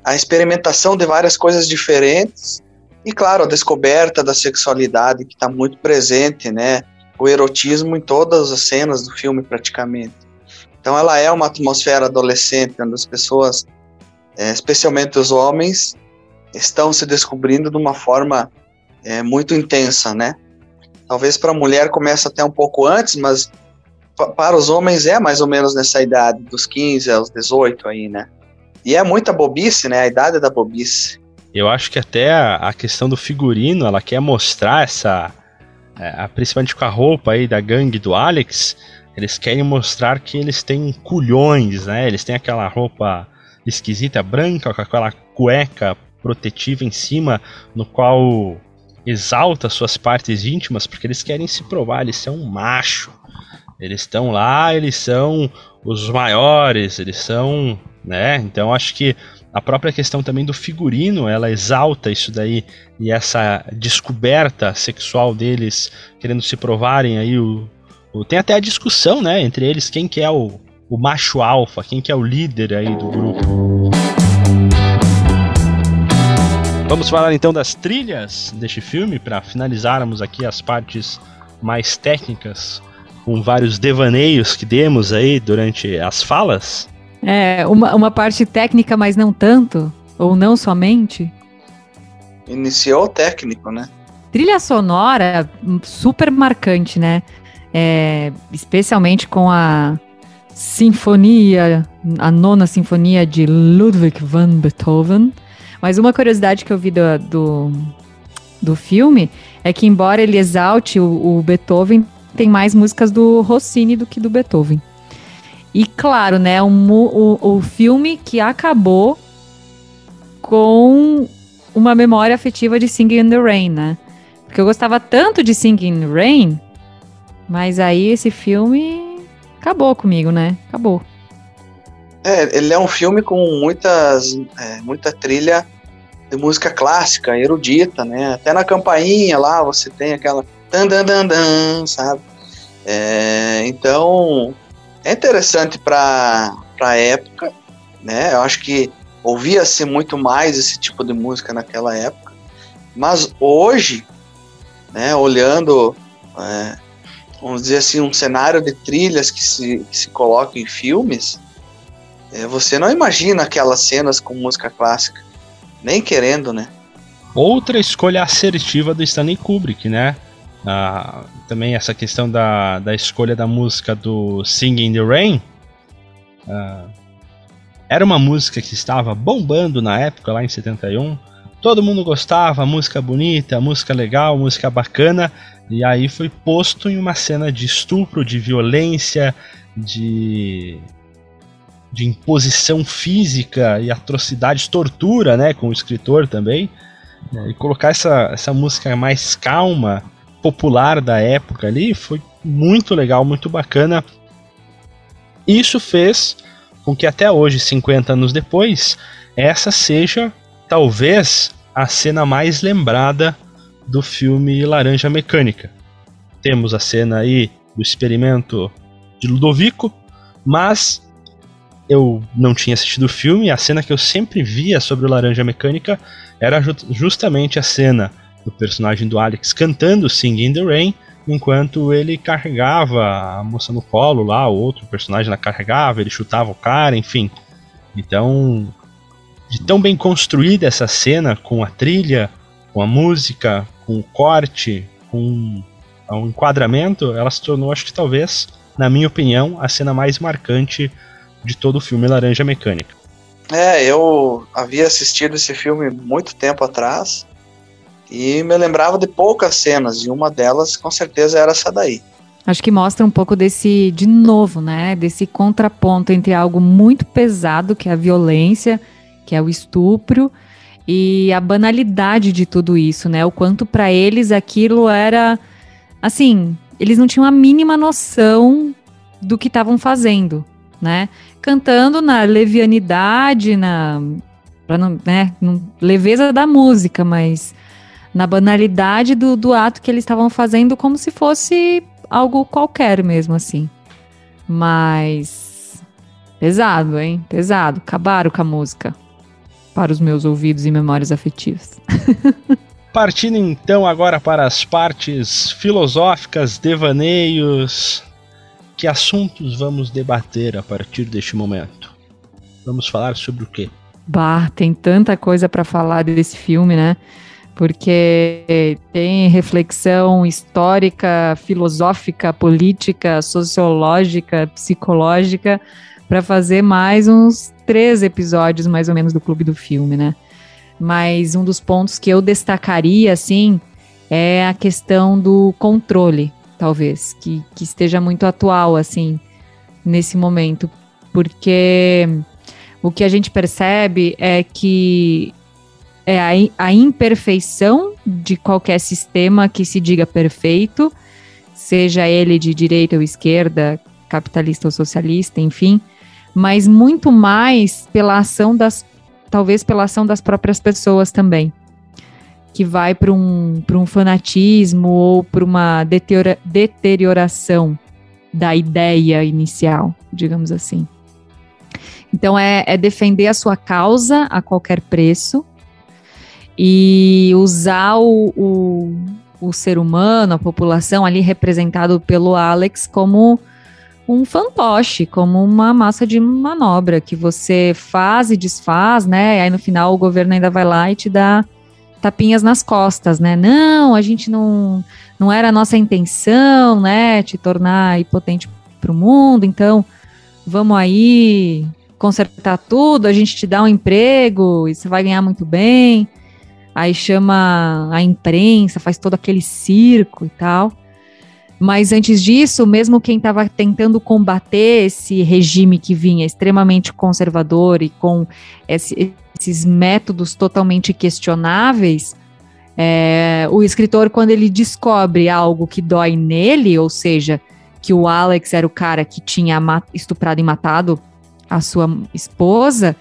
a experimentação de várias coisas diferentes e, claro, a descoberta da sexualidade que está muito presente, né? O erotismo em todas as cenas do filme, praticamente. Então, ela é uma atmosfera adolescente, onde as pessoas, é, especialmente os homens, estão se descobrindo de uma forma é, muito intensa, né? Talvez para a mulher comece até um pouco antes, mas para os homens é mais ou menos nessa idade, dos 15 aos 18 aí, né? E é muita bobice, né? A idade da bobice. Eu acho que até a, a questão do figurino, ela quer mostrar essa. É, principalmente com a roupa aí da gangue do Alex, eles querem mostrar que eles têm culhões, né? Eles têm aquela roupa esquisita branca com aquela cueca protetiva em cima, no qual exalta suas partes íntimas, porque eles querem se provar, eles são um macho. Eles estão lá, eles são os maiores, eles são, né? Então acho que a própria questão também do figurino, ela exalta isso daí e essa descoberta sexual deles querendo se provarem aí o, o tem até a discussão, né, entre eles quem que é o, o macho alfa, quem que é o líder aí do grupo. Vamos falar então das trilhas deste filme para finalizarmos aqui as partes mais técnicas com vários devaneios que demos aí durante as falas. É, uma, uma parte técnica, mas não tanto, ou não somente. Iniciou o técnico, né? Trilha sonora super marcante, né? É, especialmente com a sinfonia, a nona sinfonia de Ludwig van Beethoven. Mas uma curiosidade que eu vi do, do, do filme é que, embora ele exalte o, o Beethoven, tem mais músicas do Rossini do que do Beethoven. E claro, né, o, o, o filme que acabou com uma memória afetiva de Singing in the Rain, né? Porque eu gostava tanto de Singing in the Rain, mas aí esse filme acabou comigo, né? Acabou. É, ele é um filme com muitas, é, muita trilha de música clássica, erudita, né? Até na campainha lá você tem aquela dan dan dan dan, sabe? É, então é interessante para a época, né? Eu acho que ouvia-se muito mais esse tipo de música naquela época, mas hoje, né? Olhando, é, vamos dizer assim, um cenário de trilhas que se, que se coloca em filmes, é, você não imagina aquelas cenas com música clássica, nem querendo, né? Outra escolha assertiva do Stanley Kubrick, né? Ah, também essa questão da, da escolha da música do Singing in the Rain. Ah, era uma música que estava bombando na época, lá em 71. Todo mundo gostava, música bonita, música legal, música bacana. E aí foi posto em uma cena de estupro, de violência, de, de imposição física e atrocidades, tortura, né, com o escritor também. E colocar essa, essa música mais calma popular da época ali foi muito legal, muito bacana. Isso fez com que até hoje, 50 anos depois, essa seja talvez a cena mais lembrada do filme Laranja Mecânica. Temos a cena aí do experimento de Ludovico, mas eu não tinha assistido o filme, a cena que eu sempre via sobre o Laranja Mecânica era justamente a cena do personagem do Alex cantando Sing in the Rain, enquanto ele carregava a moça no colo lá, o outro personagem lá carregava, ele chutava o cara, enfim. Então, de tão bem construída essa cena com a trilha, com a música, com o corte, com o enquadramento, ela se tornou, acho que talvez, na minha opinião, a cena mais marcante de todo o filme Laranja Mecânica. É, eu havia assistido esse filme muito tempo atrás e me lembrava de poucas cenas, e uma delas com certeza era essa daí. Acho que mostra um pouco desse, de novo, né? Desse contraponto entre algo muito pesado, que é a violência, que é o estupro, e a banalidade de tudo isso, né? O quanto para eles aquilo era assim, eles não tinham a mínima noção do que estavam fazendo, né? Cantando na levianidade, na pra não, né, leveza da música, mas na banalidade do, do ato que eles estavam fazendo como se fosse algo qualquer mesmo, assim. Mas. Pesado, hein? Pesado. Acabaram com a música. Para os meus ouvidos e memórias afetivas. Partindo então agora para as partes filosóficas, devaneios. Que assuntos vamos debater a partir deste momento? Vamos falar sobre o quê? Bah, tem tanta coisa para falar desse filme, né? porque tem reflexão histórica, filosófica, política, sociológica, psicológica, para fazer mais uns três episódios, mais ou menos, do Clube do Filme, né? Mas um dos pontos que eu destacaria, assim, é a questão do controle, talvez, que, que esteja muito atual, assim, nesse momento, porque o que a gente percebe é que é a, a imperfeição de qualquer sistema que se diga perfeito, seja ele de direita ou esquerda, capitalista ou socialista, enfim, mas muito mais pela ação das, talvez pela ação das próprias pessoas também, que vai para um, um fanatismo ou para uma deteriora, deterioração da ideia inicial, digamos assim. Então é, é defender a sua causa a qualquer preço, e usar o, o, o ser humano, a população ali representado pelo Alex como um fantoche, como uma massa de manobra que você faz e desfaz, né? E aí no final o governo ainda vai lá e te dá tapinhas nas costas, né? Não, a gente não não era a nossa intenção, né, te tornar impotente para o mundo, então vamos aí consertar tudo, a gente te dá um emprego e você vai ganhar muito bem aí chama a imprensa, faz todo aquele circo e tal. Mas antes disso, mesmo quem estava tentando combater esse regime que vinha extremamente conservador e com esse, esses métodos totalmente questionáveis, é, o escritor, quando ele descobre algo que dói nele, ou seja, que o Alex era o cara que tinha estuprado e matado a sua esposa,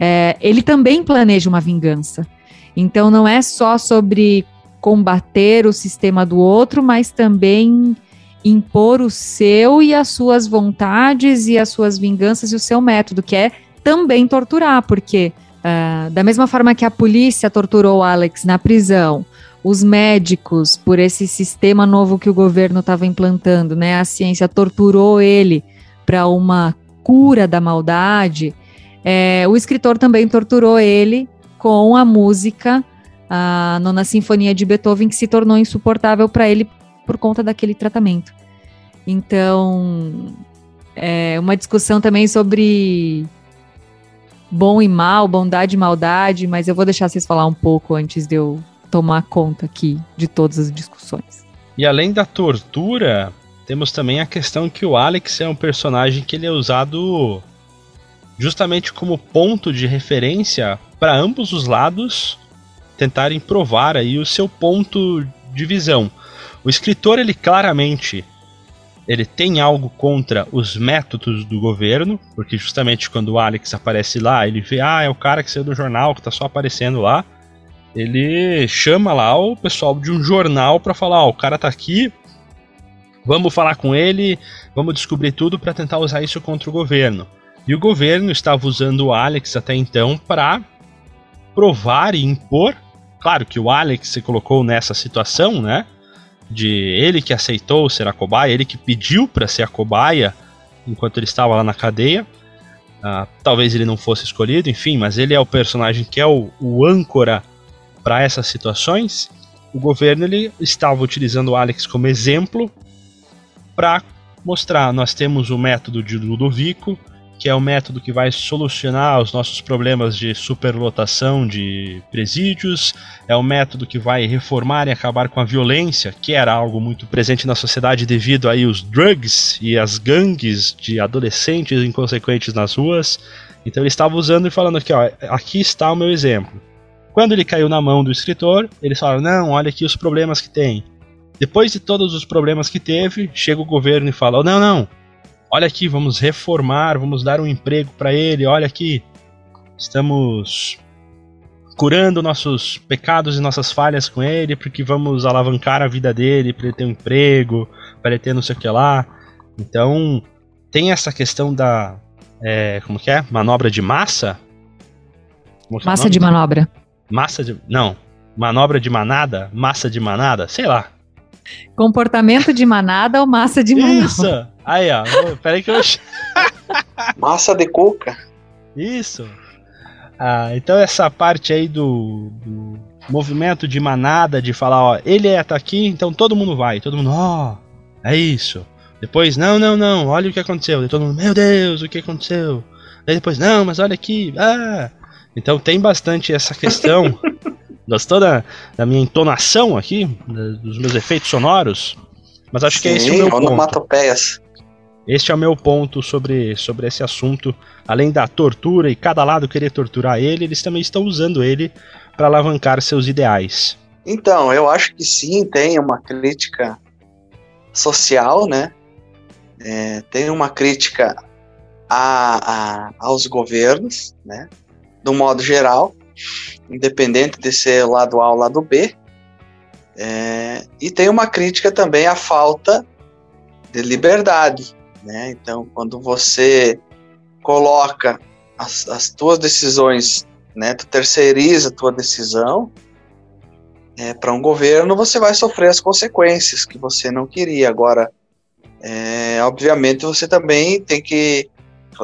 é, ele também planeja uma vingança. Então não é só sobre combater o sistema do outro, mas também impor o seu e as suas vontades e as suas vinganças e o seu método, que é também torturar, porque uh, da mesma forma que a polícia torturou Alex na prisão, os médicos, por esse sistema novo que o governo estava implantando, né, a ciência torturou ele para uma cura da maldade, é, o escritor também torturou ele com a música, a nona sinfonia de Beethoven, que se tornou insuportável para ele por conta daquele tratamento. Então, é uma discussão também sobre bom e mal, bondade e maldade, mas eu vou deixar vocês falar um pouco antes de eu tomar conta aqui de todas as discussões. E além da tortura, temos também a questão que o Alex é um personagem que ele é usado justamente como ponto de referência para ambos os lados tentarem provar aí o seu ponto de visão. O escritor ele claramente ele tem algo contra os métodos do governo, porque justamente quando o Alex aparece lá, ele vê, ah, é o cara que saiu do jornal, que tá só aparecendo lá. Ele chama lá o pessoal de um jornal para falar, ó, oh, o cara tá aqui, vamos falar com ele, vamos descobrir tudo para tentar usar isso contra o governo. E o governo estava usando o Alex até então para provar e impor. Claro que o Alex se colocou nessa situação, né? De ele que aceitou ser a cobaia, ele que pediu para ser a cobaia enquanto ele estava lá na cadeia. Uh, talvez ele não fosse escolhido, enfim, mas ele é o personagem que é o, o âncora para essas situações. O governo ele estava utilizando o Alex como exemplo para mostrar: nós temos o método de Ludovico, que é o método que vai solucionar os nossos problemas de superlotação de presídios, é o método que vai reformar e acabar com a violência, que era algo muito presente na sociedade devido aí os drugs e as gangues de adolescentes inconsequentes nas ruas. Então ele estava usando e falando aqui, ó, aqui está o meu exemplo. Quando ele caiu na mão do escritor, eles falaram: "Não, olha aqui os problemas que tem". Depois de todos os problemas que teve, chega o governo e fala: "Não, não, olha aqui, vamos reformar, vamos dar um emprego para ele, olha aqui, estamos curando nossos pecados e nossas falhas com ele, porque vamos alavancar a vida dele para ele ter um emprego, para ele ter não sei o que lá. Então, tem essa questão da. É, como que é? Manobra de massa? É massa de manobra. Massa de. Não. Manobra de manada? Massa de manada? Sei lá. Comportamento de manada ou massa de manobra? Isso! Aí, ó. Peraí que eu. Massa de coca. Isso. Ah, então essa parte aí do, do, movimento de manada, de falar, ó, ele é tá aqui, então todo mundo vai, todo mundo, ó, é isso. Depois, não, não, não, olha o que aconteceu. E todo mundo, meu Deus, o que aconteceu? Aí depois, não, mas olha aqui, ah. Então tem bastante essa questão. Gostou da, da minha entonação aqui, dos meus efeitos sonoros? Mas acho Sim, que é esse o meu ponto. Este é o meu ponto sobre, sobre esse assunto. Além da tortura e cada lado querer torturar ele, eles também estão usando ele para alavancar seus ideais. Então, eu acho que sim, tem uma crítica social, né? É, tem uma crítica a, a, aos governos, né? Do modo geral, independente de ser lado A ou lado B. É, e tem uma crítica também à falta de liberdade, né? Então, quando você coloca as, as tuas decisões, né, tu terceiriza a tua decisão é, para um governo, você vai sofrer as consequências que você não queria. Agora, é, obviamente, você também tem que,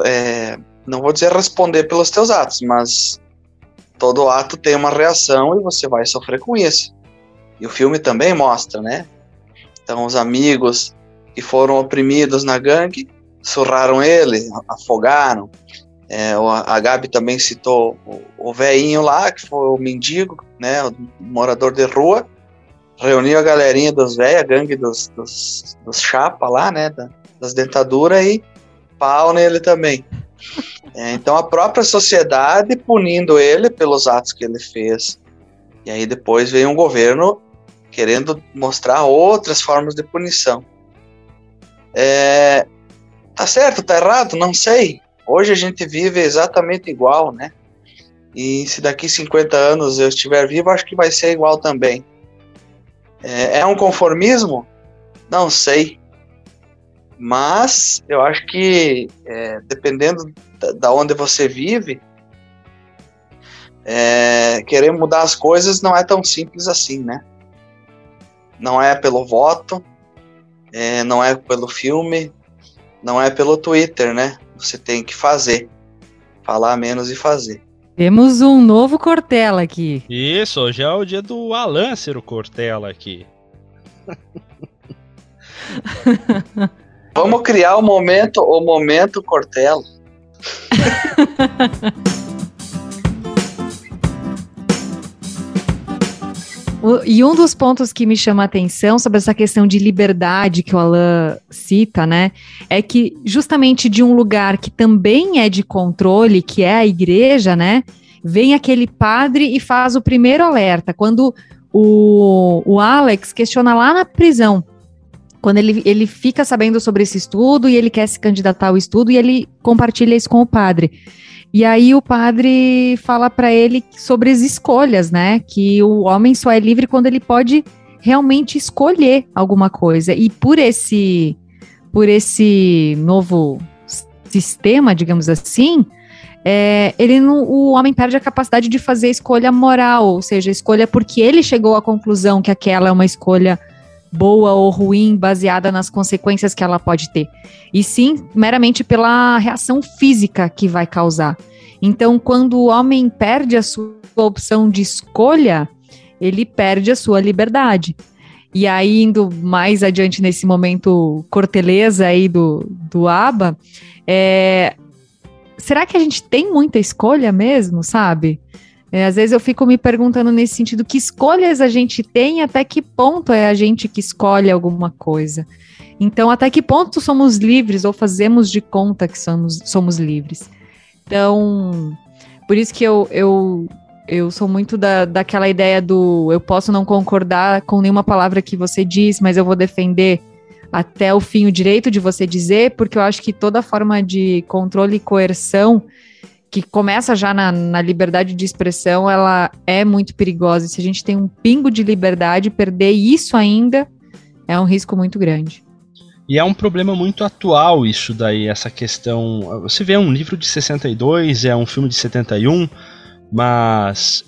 é, não vou dizer responder pelos teus atos, mas todo ato tem uma reação e você vai sofrer com isso. E o filme também mostra, né? Então, os amigos que foram oprimidos na gangue, surraram ele, afogaram. É, a Gabi também citou o, o veinho lá, que foi o mendigo, né, o morador de rua, reuniu a galerinha dos velhos, a gangue dos, dos, dos chapa lá, né, da, das dentaduras e pau nele também. É, então a própria sociedade punindo ele pelos atos que ele fez. E aí depois veio um governo querendo mostrar outras formas de punição. É, tá certo, tá errado? Não sei. Hoje a gente vive exatamente igual, né? E se daqui 50 anos eu estiver vivo, acho que vai ser igual também. É, é um conformismo? Não sei. Mas eu acho que é, dependendo da, da, onde você vive, é, querer mudar as coisas não é tão simples assim, né? Não é pelo voto, é, não é pelo filme, não é pelo Twitter, né? Você tem que fazer. Falar menos e fazer. Temos um novo Cortella aqui. Isso, hoje é o dia do Alan ser o Cortella aqui. Vamos criar o momento, o momento Cortella. E um dos pontos que me chama a atenção sobre essa questão de liberdade que o Alan cita, né, é que justamente de um lugar que também é de controle, que é a igreja, né, vem aquele padre e faz o primeiro alerta. Quando o, o Alex questiona lá na prisão, quando ele, ele fica sabendo sobre esse estudo e ele quer se candidatar ao estudo e ele compartilha isso com o padre. E aí o padre fala para ele sobre as escolhas, né? Que o homem só é livre quando ele pode realmente escolher alguma coisa. E por esse por esse novo sistema, digamos assim, é, ele não, o homem perde a capacidade de fazer escolha moral, ou seja, escolha porque ele chegou à conclusão que aquela é uma escolha boa ou ruim baseada nas consequências que ela pode ter, e sim meramente pela reação física que vai causar. Então, quando o homem perde a sua opção de escolha, ele perde a sua liberdade. E aí, indo mais adiante nesse momento corteleza aí do, do ABA, é, será que a gente tem muita escolha mesmo, sabe? É, às vezes eu fico me perguntando nesse sentido, que escolhas a gente tem, até que ponto é a gente que escolhe alguma coisa. Então, até que ponto somos livres ou fazemos de conta que somos, somos livres? Então, por isso que eu, eu, eu sou muito da, daquela ideia do eu posso não concordar com nenhuma palavra que você diz, mas eu vou defender até o fim o direito de você dizer, porque eu acho que toda forma de controle e coerção que começa já na, na, liberdade de expressão, ela é muito perigosa. Se a gente tem um pingo de liberdade, perder isso ainda é um risco muito grande. E é um problema muito atual isso daí, essa questão. Você vê um livro de 62, é um filme de 71, mas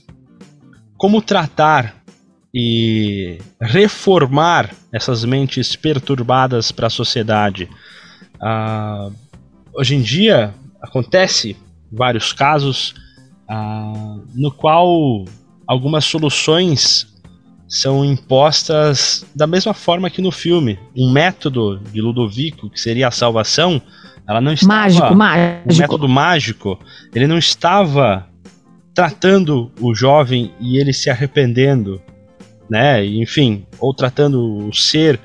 como tratar e reformar essas mentes perturbadas para a sociedade? Ah, hoje em dia acontece vários casos ah, no qual algumas soluções são impostas da mesma forma que no filme. Um método de Ludovico, que seria a salvação, ela não estava. Mágico, mágico. O método mágico, ele não estava tratando o jovem e ele se arrependendo, né? Enfim, ou tratando o ser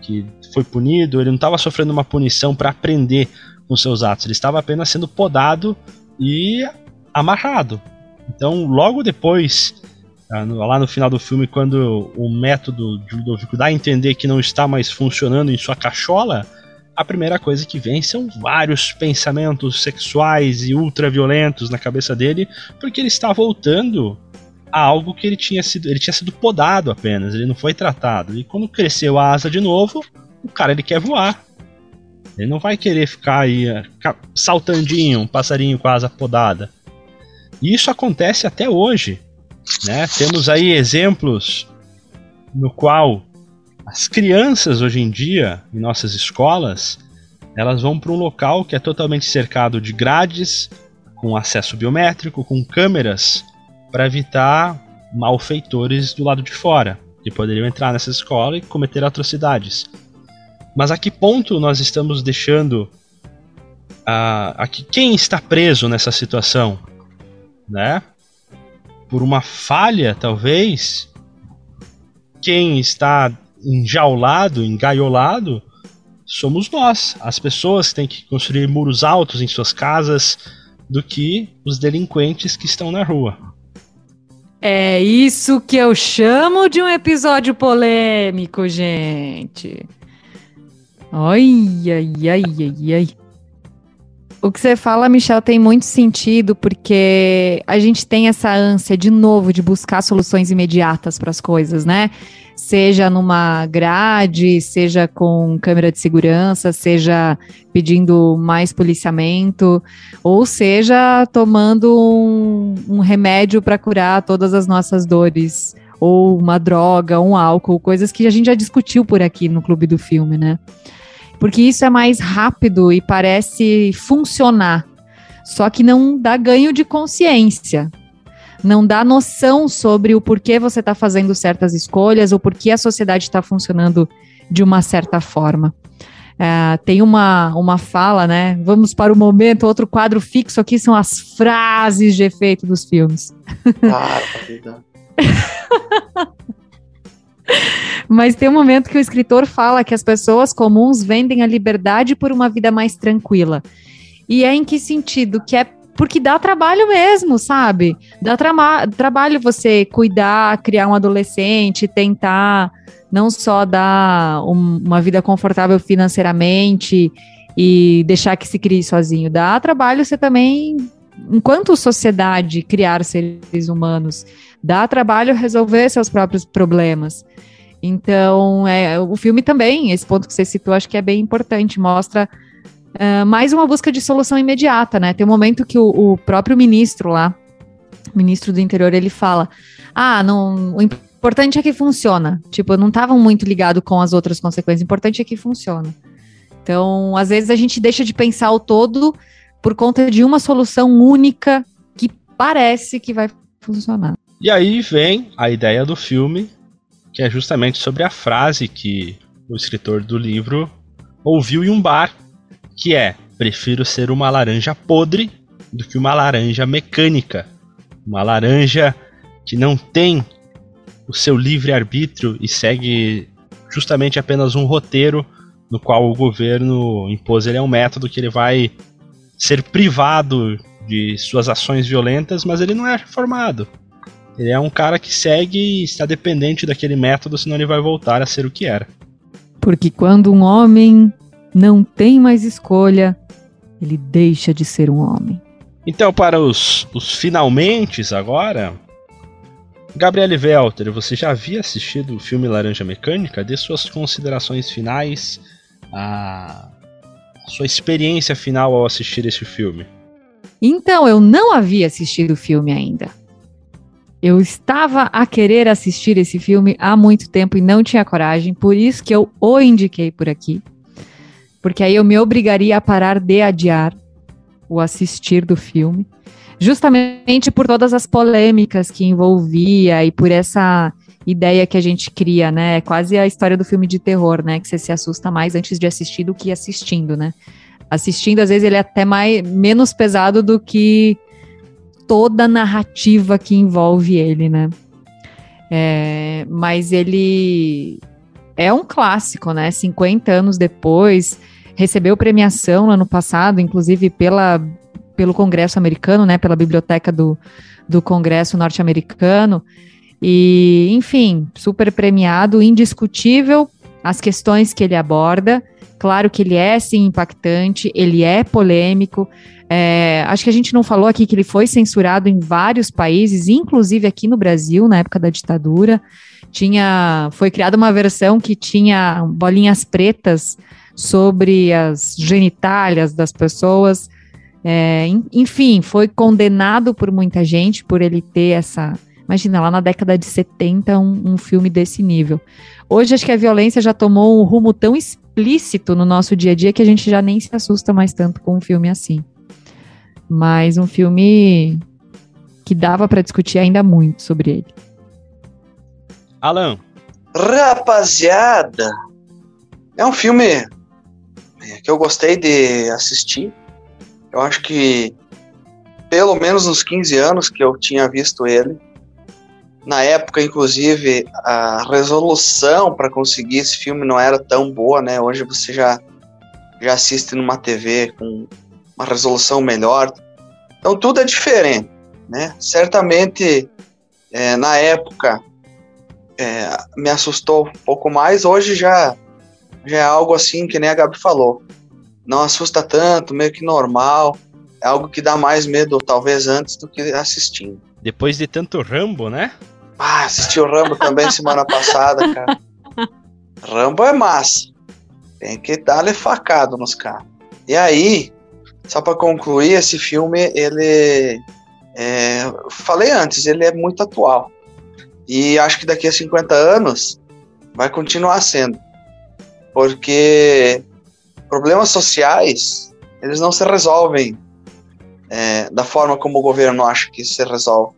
que foi punido, ele não estava sofrendo uma punição para aprender com seus atos, ele estava apenas sendo podado e amarrado. Então, logo depois, ah, lá no final do filme, quando o método de Ludovico dá a entender que não está mais funcionando em sua cachola, a primeira coisa que vem são vários pensamentos sexuais e ultraviolentos na cabeça dele, porque ele está voltando a algo que ele tinha sido, ele tinha sido podado apenas, ele não foi tratado. E quando cresceu a asa de novo, o cara ele quer voar. Ele não vai querer ficar aí eh, saltandinho, um passarinho com asa podada. E isso acontece até hoje. Né? Temos aí exemplos no qual as crianças hoje em dia, em nossas escolas, elas vão para um local que é totalmente cercado de grades, com acesso biométrico, com câmeras, para evitar malfeitores do lado de fora, que poderiam entrar nessa escola e cometer atrocidades. Mas a que ponto nós estamos deixando a, a que quem está preso nessa situação, né? Por uma falha, talvez, quem está enjaulado, engaiolado, somos nós, as pessoas têm que construir muros altos em suas casas, do que os delinquentes que estão na rua. É isso que eu chamo de um episódio polêmico, gente. Ai, ai, ai, ai, ai. O que você fala, Michel, tem muito sentido, porque a gente tem essa ânsia, de novo, de buscar soluções imediatas para as coisas, né? Seja numa grade, seja com câmera de segurança, seja pedindo mais policiamento, ou seja tomando um, um remédio para curar todas as nossas dores, ou uma droga, um álcool, coisas que a gente já discutiu por aqui no Clube do Filme, né? Porque isso é mais rápido e parece funcionar. Só que não dá ganho de consciência. Não dá noção sobre o porquê você está fazendo certas escolhas ou porquê a sociedade está funcionando de uma certa forma. É, tem uma, uma fala, né? Vamos para o momento, outro quadro fixo aqui são as frases de efeito dos filmes. Ah, Mas tem um momento que o escritor fala que as pessoas comuns vendem a liberdade por uma vida mais tranquila. E é em que sentido? Que é porque dá trabalho mesmo, sabe? Dá tra trabalho você cuidar, criar um adolescente, tentar não só dar um, uma vida confortável financeiramente e deixar que se crie sozinho. Dá trabalho você também, enquanto sociedade, criar seres humanos. Dá trabalho resolver seus próprios problemas. Então, é, o filme também, esse ponto que você citou, acho que é bem importante, mostra uh, mais uma busca de solução imediata, né? Tem um momento que o, o, próprio ministro lá, ministro do interior, ele fala: ah, não, o importante é que funciona. Tipo, não estavam muito ligados com as outras consequências, o importante é que funciona. Então, às vezes a gente deixa de pensar o todo por conta de uma solução única que parece que vai funcionar. E aí vem a ideia do filme que é justamente sobre a frase que o escritor do livro ouviu em um bar, que é: prefiro ser uma laranja podre do que uma laranja mecânica. Uma laranja que não tem o seu livre-arbítrio e segue justamente apenas um roteiro no qual o governo impôs ele é um método que ele vai ser privado de suas ações violentas, mas ele não é reformado. Ele é um cara que segue e está dependente daquele método, senão ele vai voltar a ser o que era. Porque quando um homem não tem mais escolha, ele deixa de ser um homem. Então, para os, os finalmente agora, Gabriele Welter, você já havia assistido o filme Laranja Mecânica? Dê suas considerações finais, a sua experiência final ao assistir esse filme. Então, eu não havia assistido o filme ainda. Eu estava a querer assistir esse filme há muito tempo e não tinha coragem, por isso que eu o indiquei por aqui. Porque aí eu me obrigaria a parar de adiar o assistir do filme, justamente por todas as polêmicas que envolvia e por essa ideia que a gente cria, né? É quase a história do filme de terror, né? Que você se assusta mais antes de assistir do que assistindo, né? Assistindo, às vezes, ele é até mais, menos pesado do que toda a narrativa que envolve ele, né? É, mas ele é um clássico, né? 50 anos depois, recebeu premiação no ano passado, inclusive pela, pelo Congresso americano, né? Pela biblioteca do, do Congresso norte-americano. E, enfim, super premiado, indiscutível as questões que ele aborda. Claro que ele é sim impactante, ele é polêmico, é, acho que a gente não falou aqui que ele foi censurado em vários países, inclusive aqui no Brasil, na época da ditadura. Tinha, foi criada uma versão que tinha bolinhas pretas sobre as genitálias das pessoas. É, enfim, foi condenado por muita gente por ele ter essa. Imagina, lá na década de 70, um, um filme desse nível. Hoje, acho que a violência já tomou um rumo tão explícito no nosso dia a dia que a gente já nem se assusta mais tanto com um filme assim mas um filme que dava para discutir ainda muito sobre ele. Alan. Rapaziada, é um filme é, que eu gostei de assistir. Eu acho que pelo menos nos 15 anos que eu tinha visto ele, na época, inclusive, a resolução para conseguir esse filme não era tão boa, né? Hoje você já, já assiste numa TV com uma resolução melhor. Então tudo é diferente, né? Certamente é, na época é, me assustou um pouco mais, hoje já já é algo assim que nem a Gabi falou. Não assusta tanto, meio que normal. É algo que dá mais medo, talvez, antes do que assistindo. Depois de tanto Rambo, né? Ah, assisti o Rambo também semana passada, cara. Rambo é massa. Tem que dar-lhe facado nos caras. E aí, só para concluir, esse filme, ele. É, falei antes, ele é muito atual. E acho que daqui a 50 anos vai continuar sendo. Porque problemas sociais, eles não se resolvem é, da forma como o governo acha que se resolve.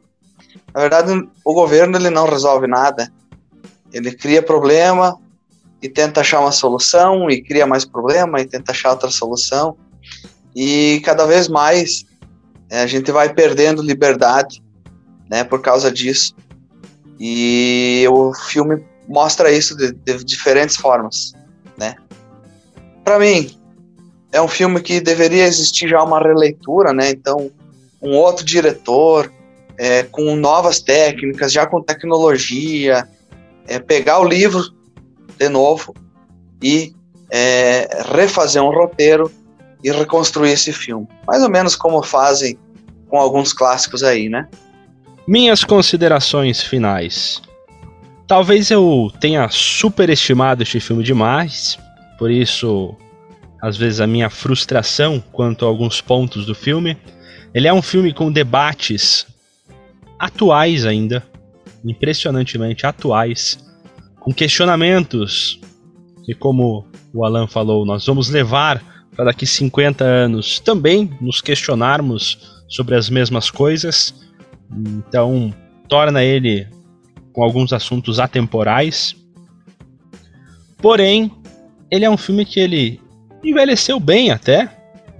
Na verdade, o governo ele não resolve nada. Ele cria problema e tenta achar uma solução, e cria mais problema e tenta achar outra solução e cada vez mais é, a gente vai perdendo liberdade, né, por causa disso. E o filme mostra isso de, de diferentes formas. Para mim é um filme que deveria existir já uma releitura, né. Então um outro diretor é, com novas técnicas, já com tecnologia, é, pegar o livro de novo e é, refazer um roteiro e reconstruir esse filme. Mais ou menos como fazem com alguns clássicos aí, né? Minhas considerações finais. Talvez eu tenha superestimado este filme demais, por isso, às vezes, a minha frustração quanto a alguns pontos do filme. Ele é um filme com debates atuais ainda, impressionantemente atuais, com questionamentos que, como o Alan falou, nós vamos levar para daqui 50 anos também nos questionarmos sobre as mesmas coisas. Então, torna ele com alguns assuntos atemporais. Porém, ele é um filme que ele envelheceu bem até.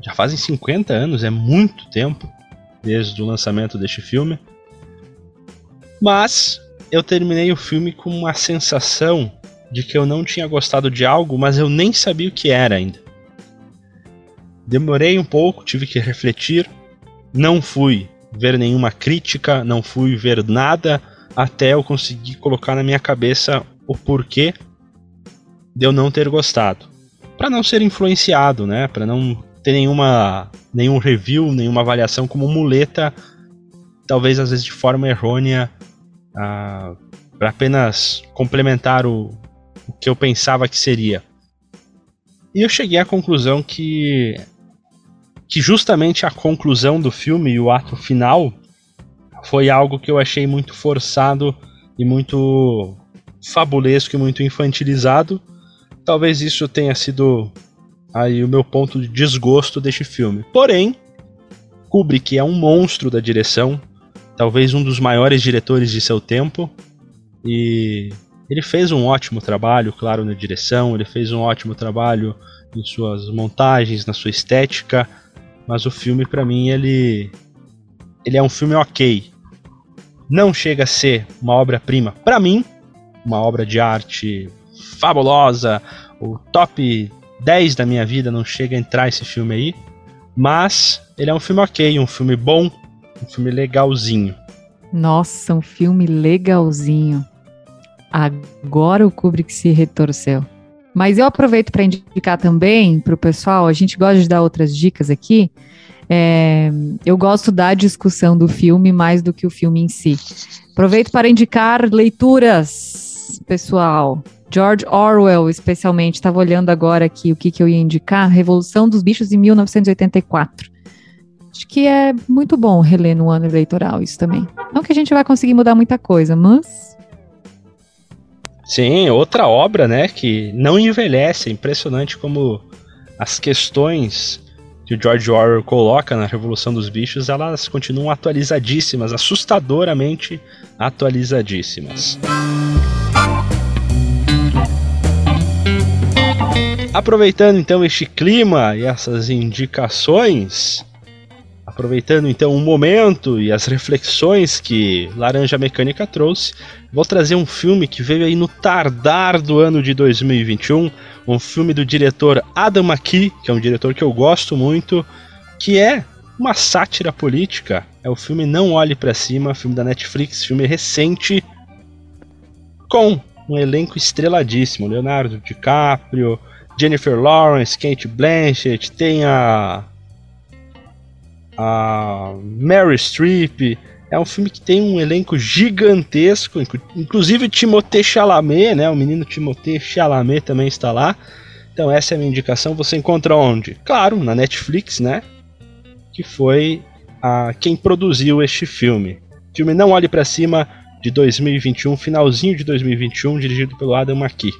Já fazem 50 anos, é muito tempo. desde o lançamento deste filme. Mas eu terminei o filme com uma sensação de que eu não tinha gostado de algo, mas eu nem sabia o que era ainda. Demorei um pouco, tive que refletir, não fui ver nenhuma crítica, não fui ver nada até eu conseguir colocar na minha cabeça o porquê de eu não ter gostado. Para não ser influenciado, né? Para não ter nenhuma nenhum review, nenhuma avaliação como muleta, talvez às vezes de forma errônea, ah, para apenas complementar o, o que eu pensava que seria. E eu cheguei à conclusão que que justamente a conclusão do filme e o ato final foi algo que eu achei muito forçado e muito fabulesco e muito infantilizado. Talvez isso tenha sido aí o meu ponto de desgosto deste filme. Porém, Kubrick é um monstro da direção, talvez um dos maiores diretores de seu tempo, e ele fez um ótimo trabalho, claro, na direção, ele fez um ótimo trabalho em suas montagens, na sua estética, mas o filme para mim ele ele é um filme ok. Não chega a ser uma obra-prima para mim, uma obra de arte fabulosa, o top 10 da minha vida não chega a entrar esse filme aí, mas ele é um filme ok, um filme bom, um filme legalzinho. Nossa, um filme legalzinho. Agora o Kubrick se retorceu. Mas eu aproveito para indicar também para o pessoal, a gente gosta de dar outras dicas aqui. É, eu gosto da discussão do filme mais do que o filme em si. Aproveito para indicar leituras, pessoal. George Orwell, especialmente, estava olhando agora aqui o que, que eu ia indicar: Revolução dos Bichos em 1984. Acho que é muito bom reler no ano eleitoral isso também. Não que a gente vai conseguir mudar muita coisa, mas Sim, outra obra, né, que não envelhece. É impressionante como as questões que o George Orwell coloca na Revolução dos Bichos, elas continuam atualizadíssimas, assustadoramente atualizadíssimas. Aproveitando então este clima e essas indicações, aproveitando então o momento e as reflexões que Laranja Mecânica trouxe, vou trazer um filme que veio aí no tardar do ano de 2021, um filme do diretor Adam McKee, que é um diretor que eu gosto muito, que é uma sátira política. É o filme Não Olhe para Cima, filme da Netflix, filme recente, com um elenco estreladíssimo, Leonardo DiCaprio, Jennifer Lawrence, Kate Blanchett, tem a a Mary Streep. É um filme que tem um elenco gigantesco, inclusive Timothée Chalamet, né? O menino Timothée Chalamet também está lá. Então essa é a minha indicação. Você encontra onde? Claro, na Netflix, né? Que foi a quem produziu este filme. O filme Não Olhe para Cima de 2021, finalzinho de 2021, dirigido pelo Adam McKee.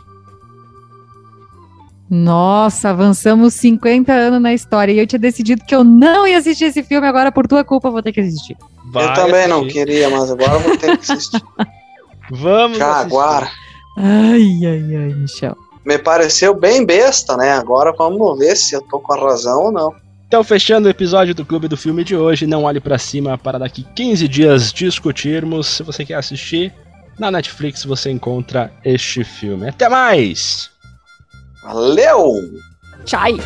Nossa, avançamos 50 anos na história e eu tinha decidido que eu não ia assistir esse filme, agora por tua culpa vou ter que assistir. Vai eu também assistir. não queria, mas agora vou ter que assistir. Vamos Já assistir. agora. Ai, ai, ai, Michel. Me pareceu bem besta, né? Agora vamos ver se eu tô com a razão ou não. Então, fechando o episódio do Clube do Filme de hoje, não olhe para cima para daqui 15 dias discutirmos. Se você quer assistir, na Netflix você encontra este filme. Até mais! Valeu! Tchau!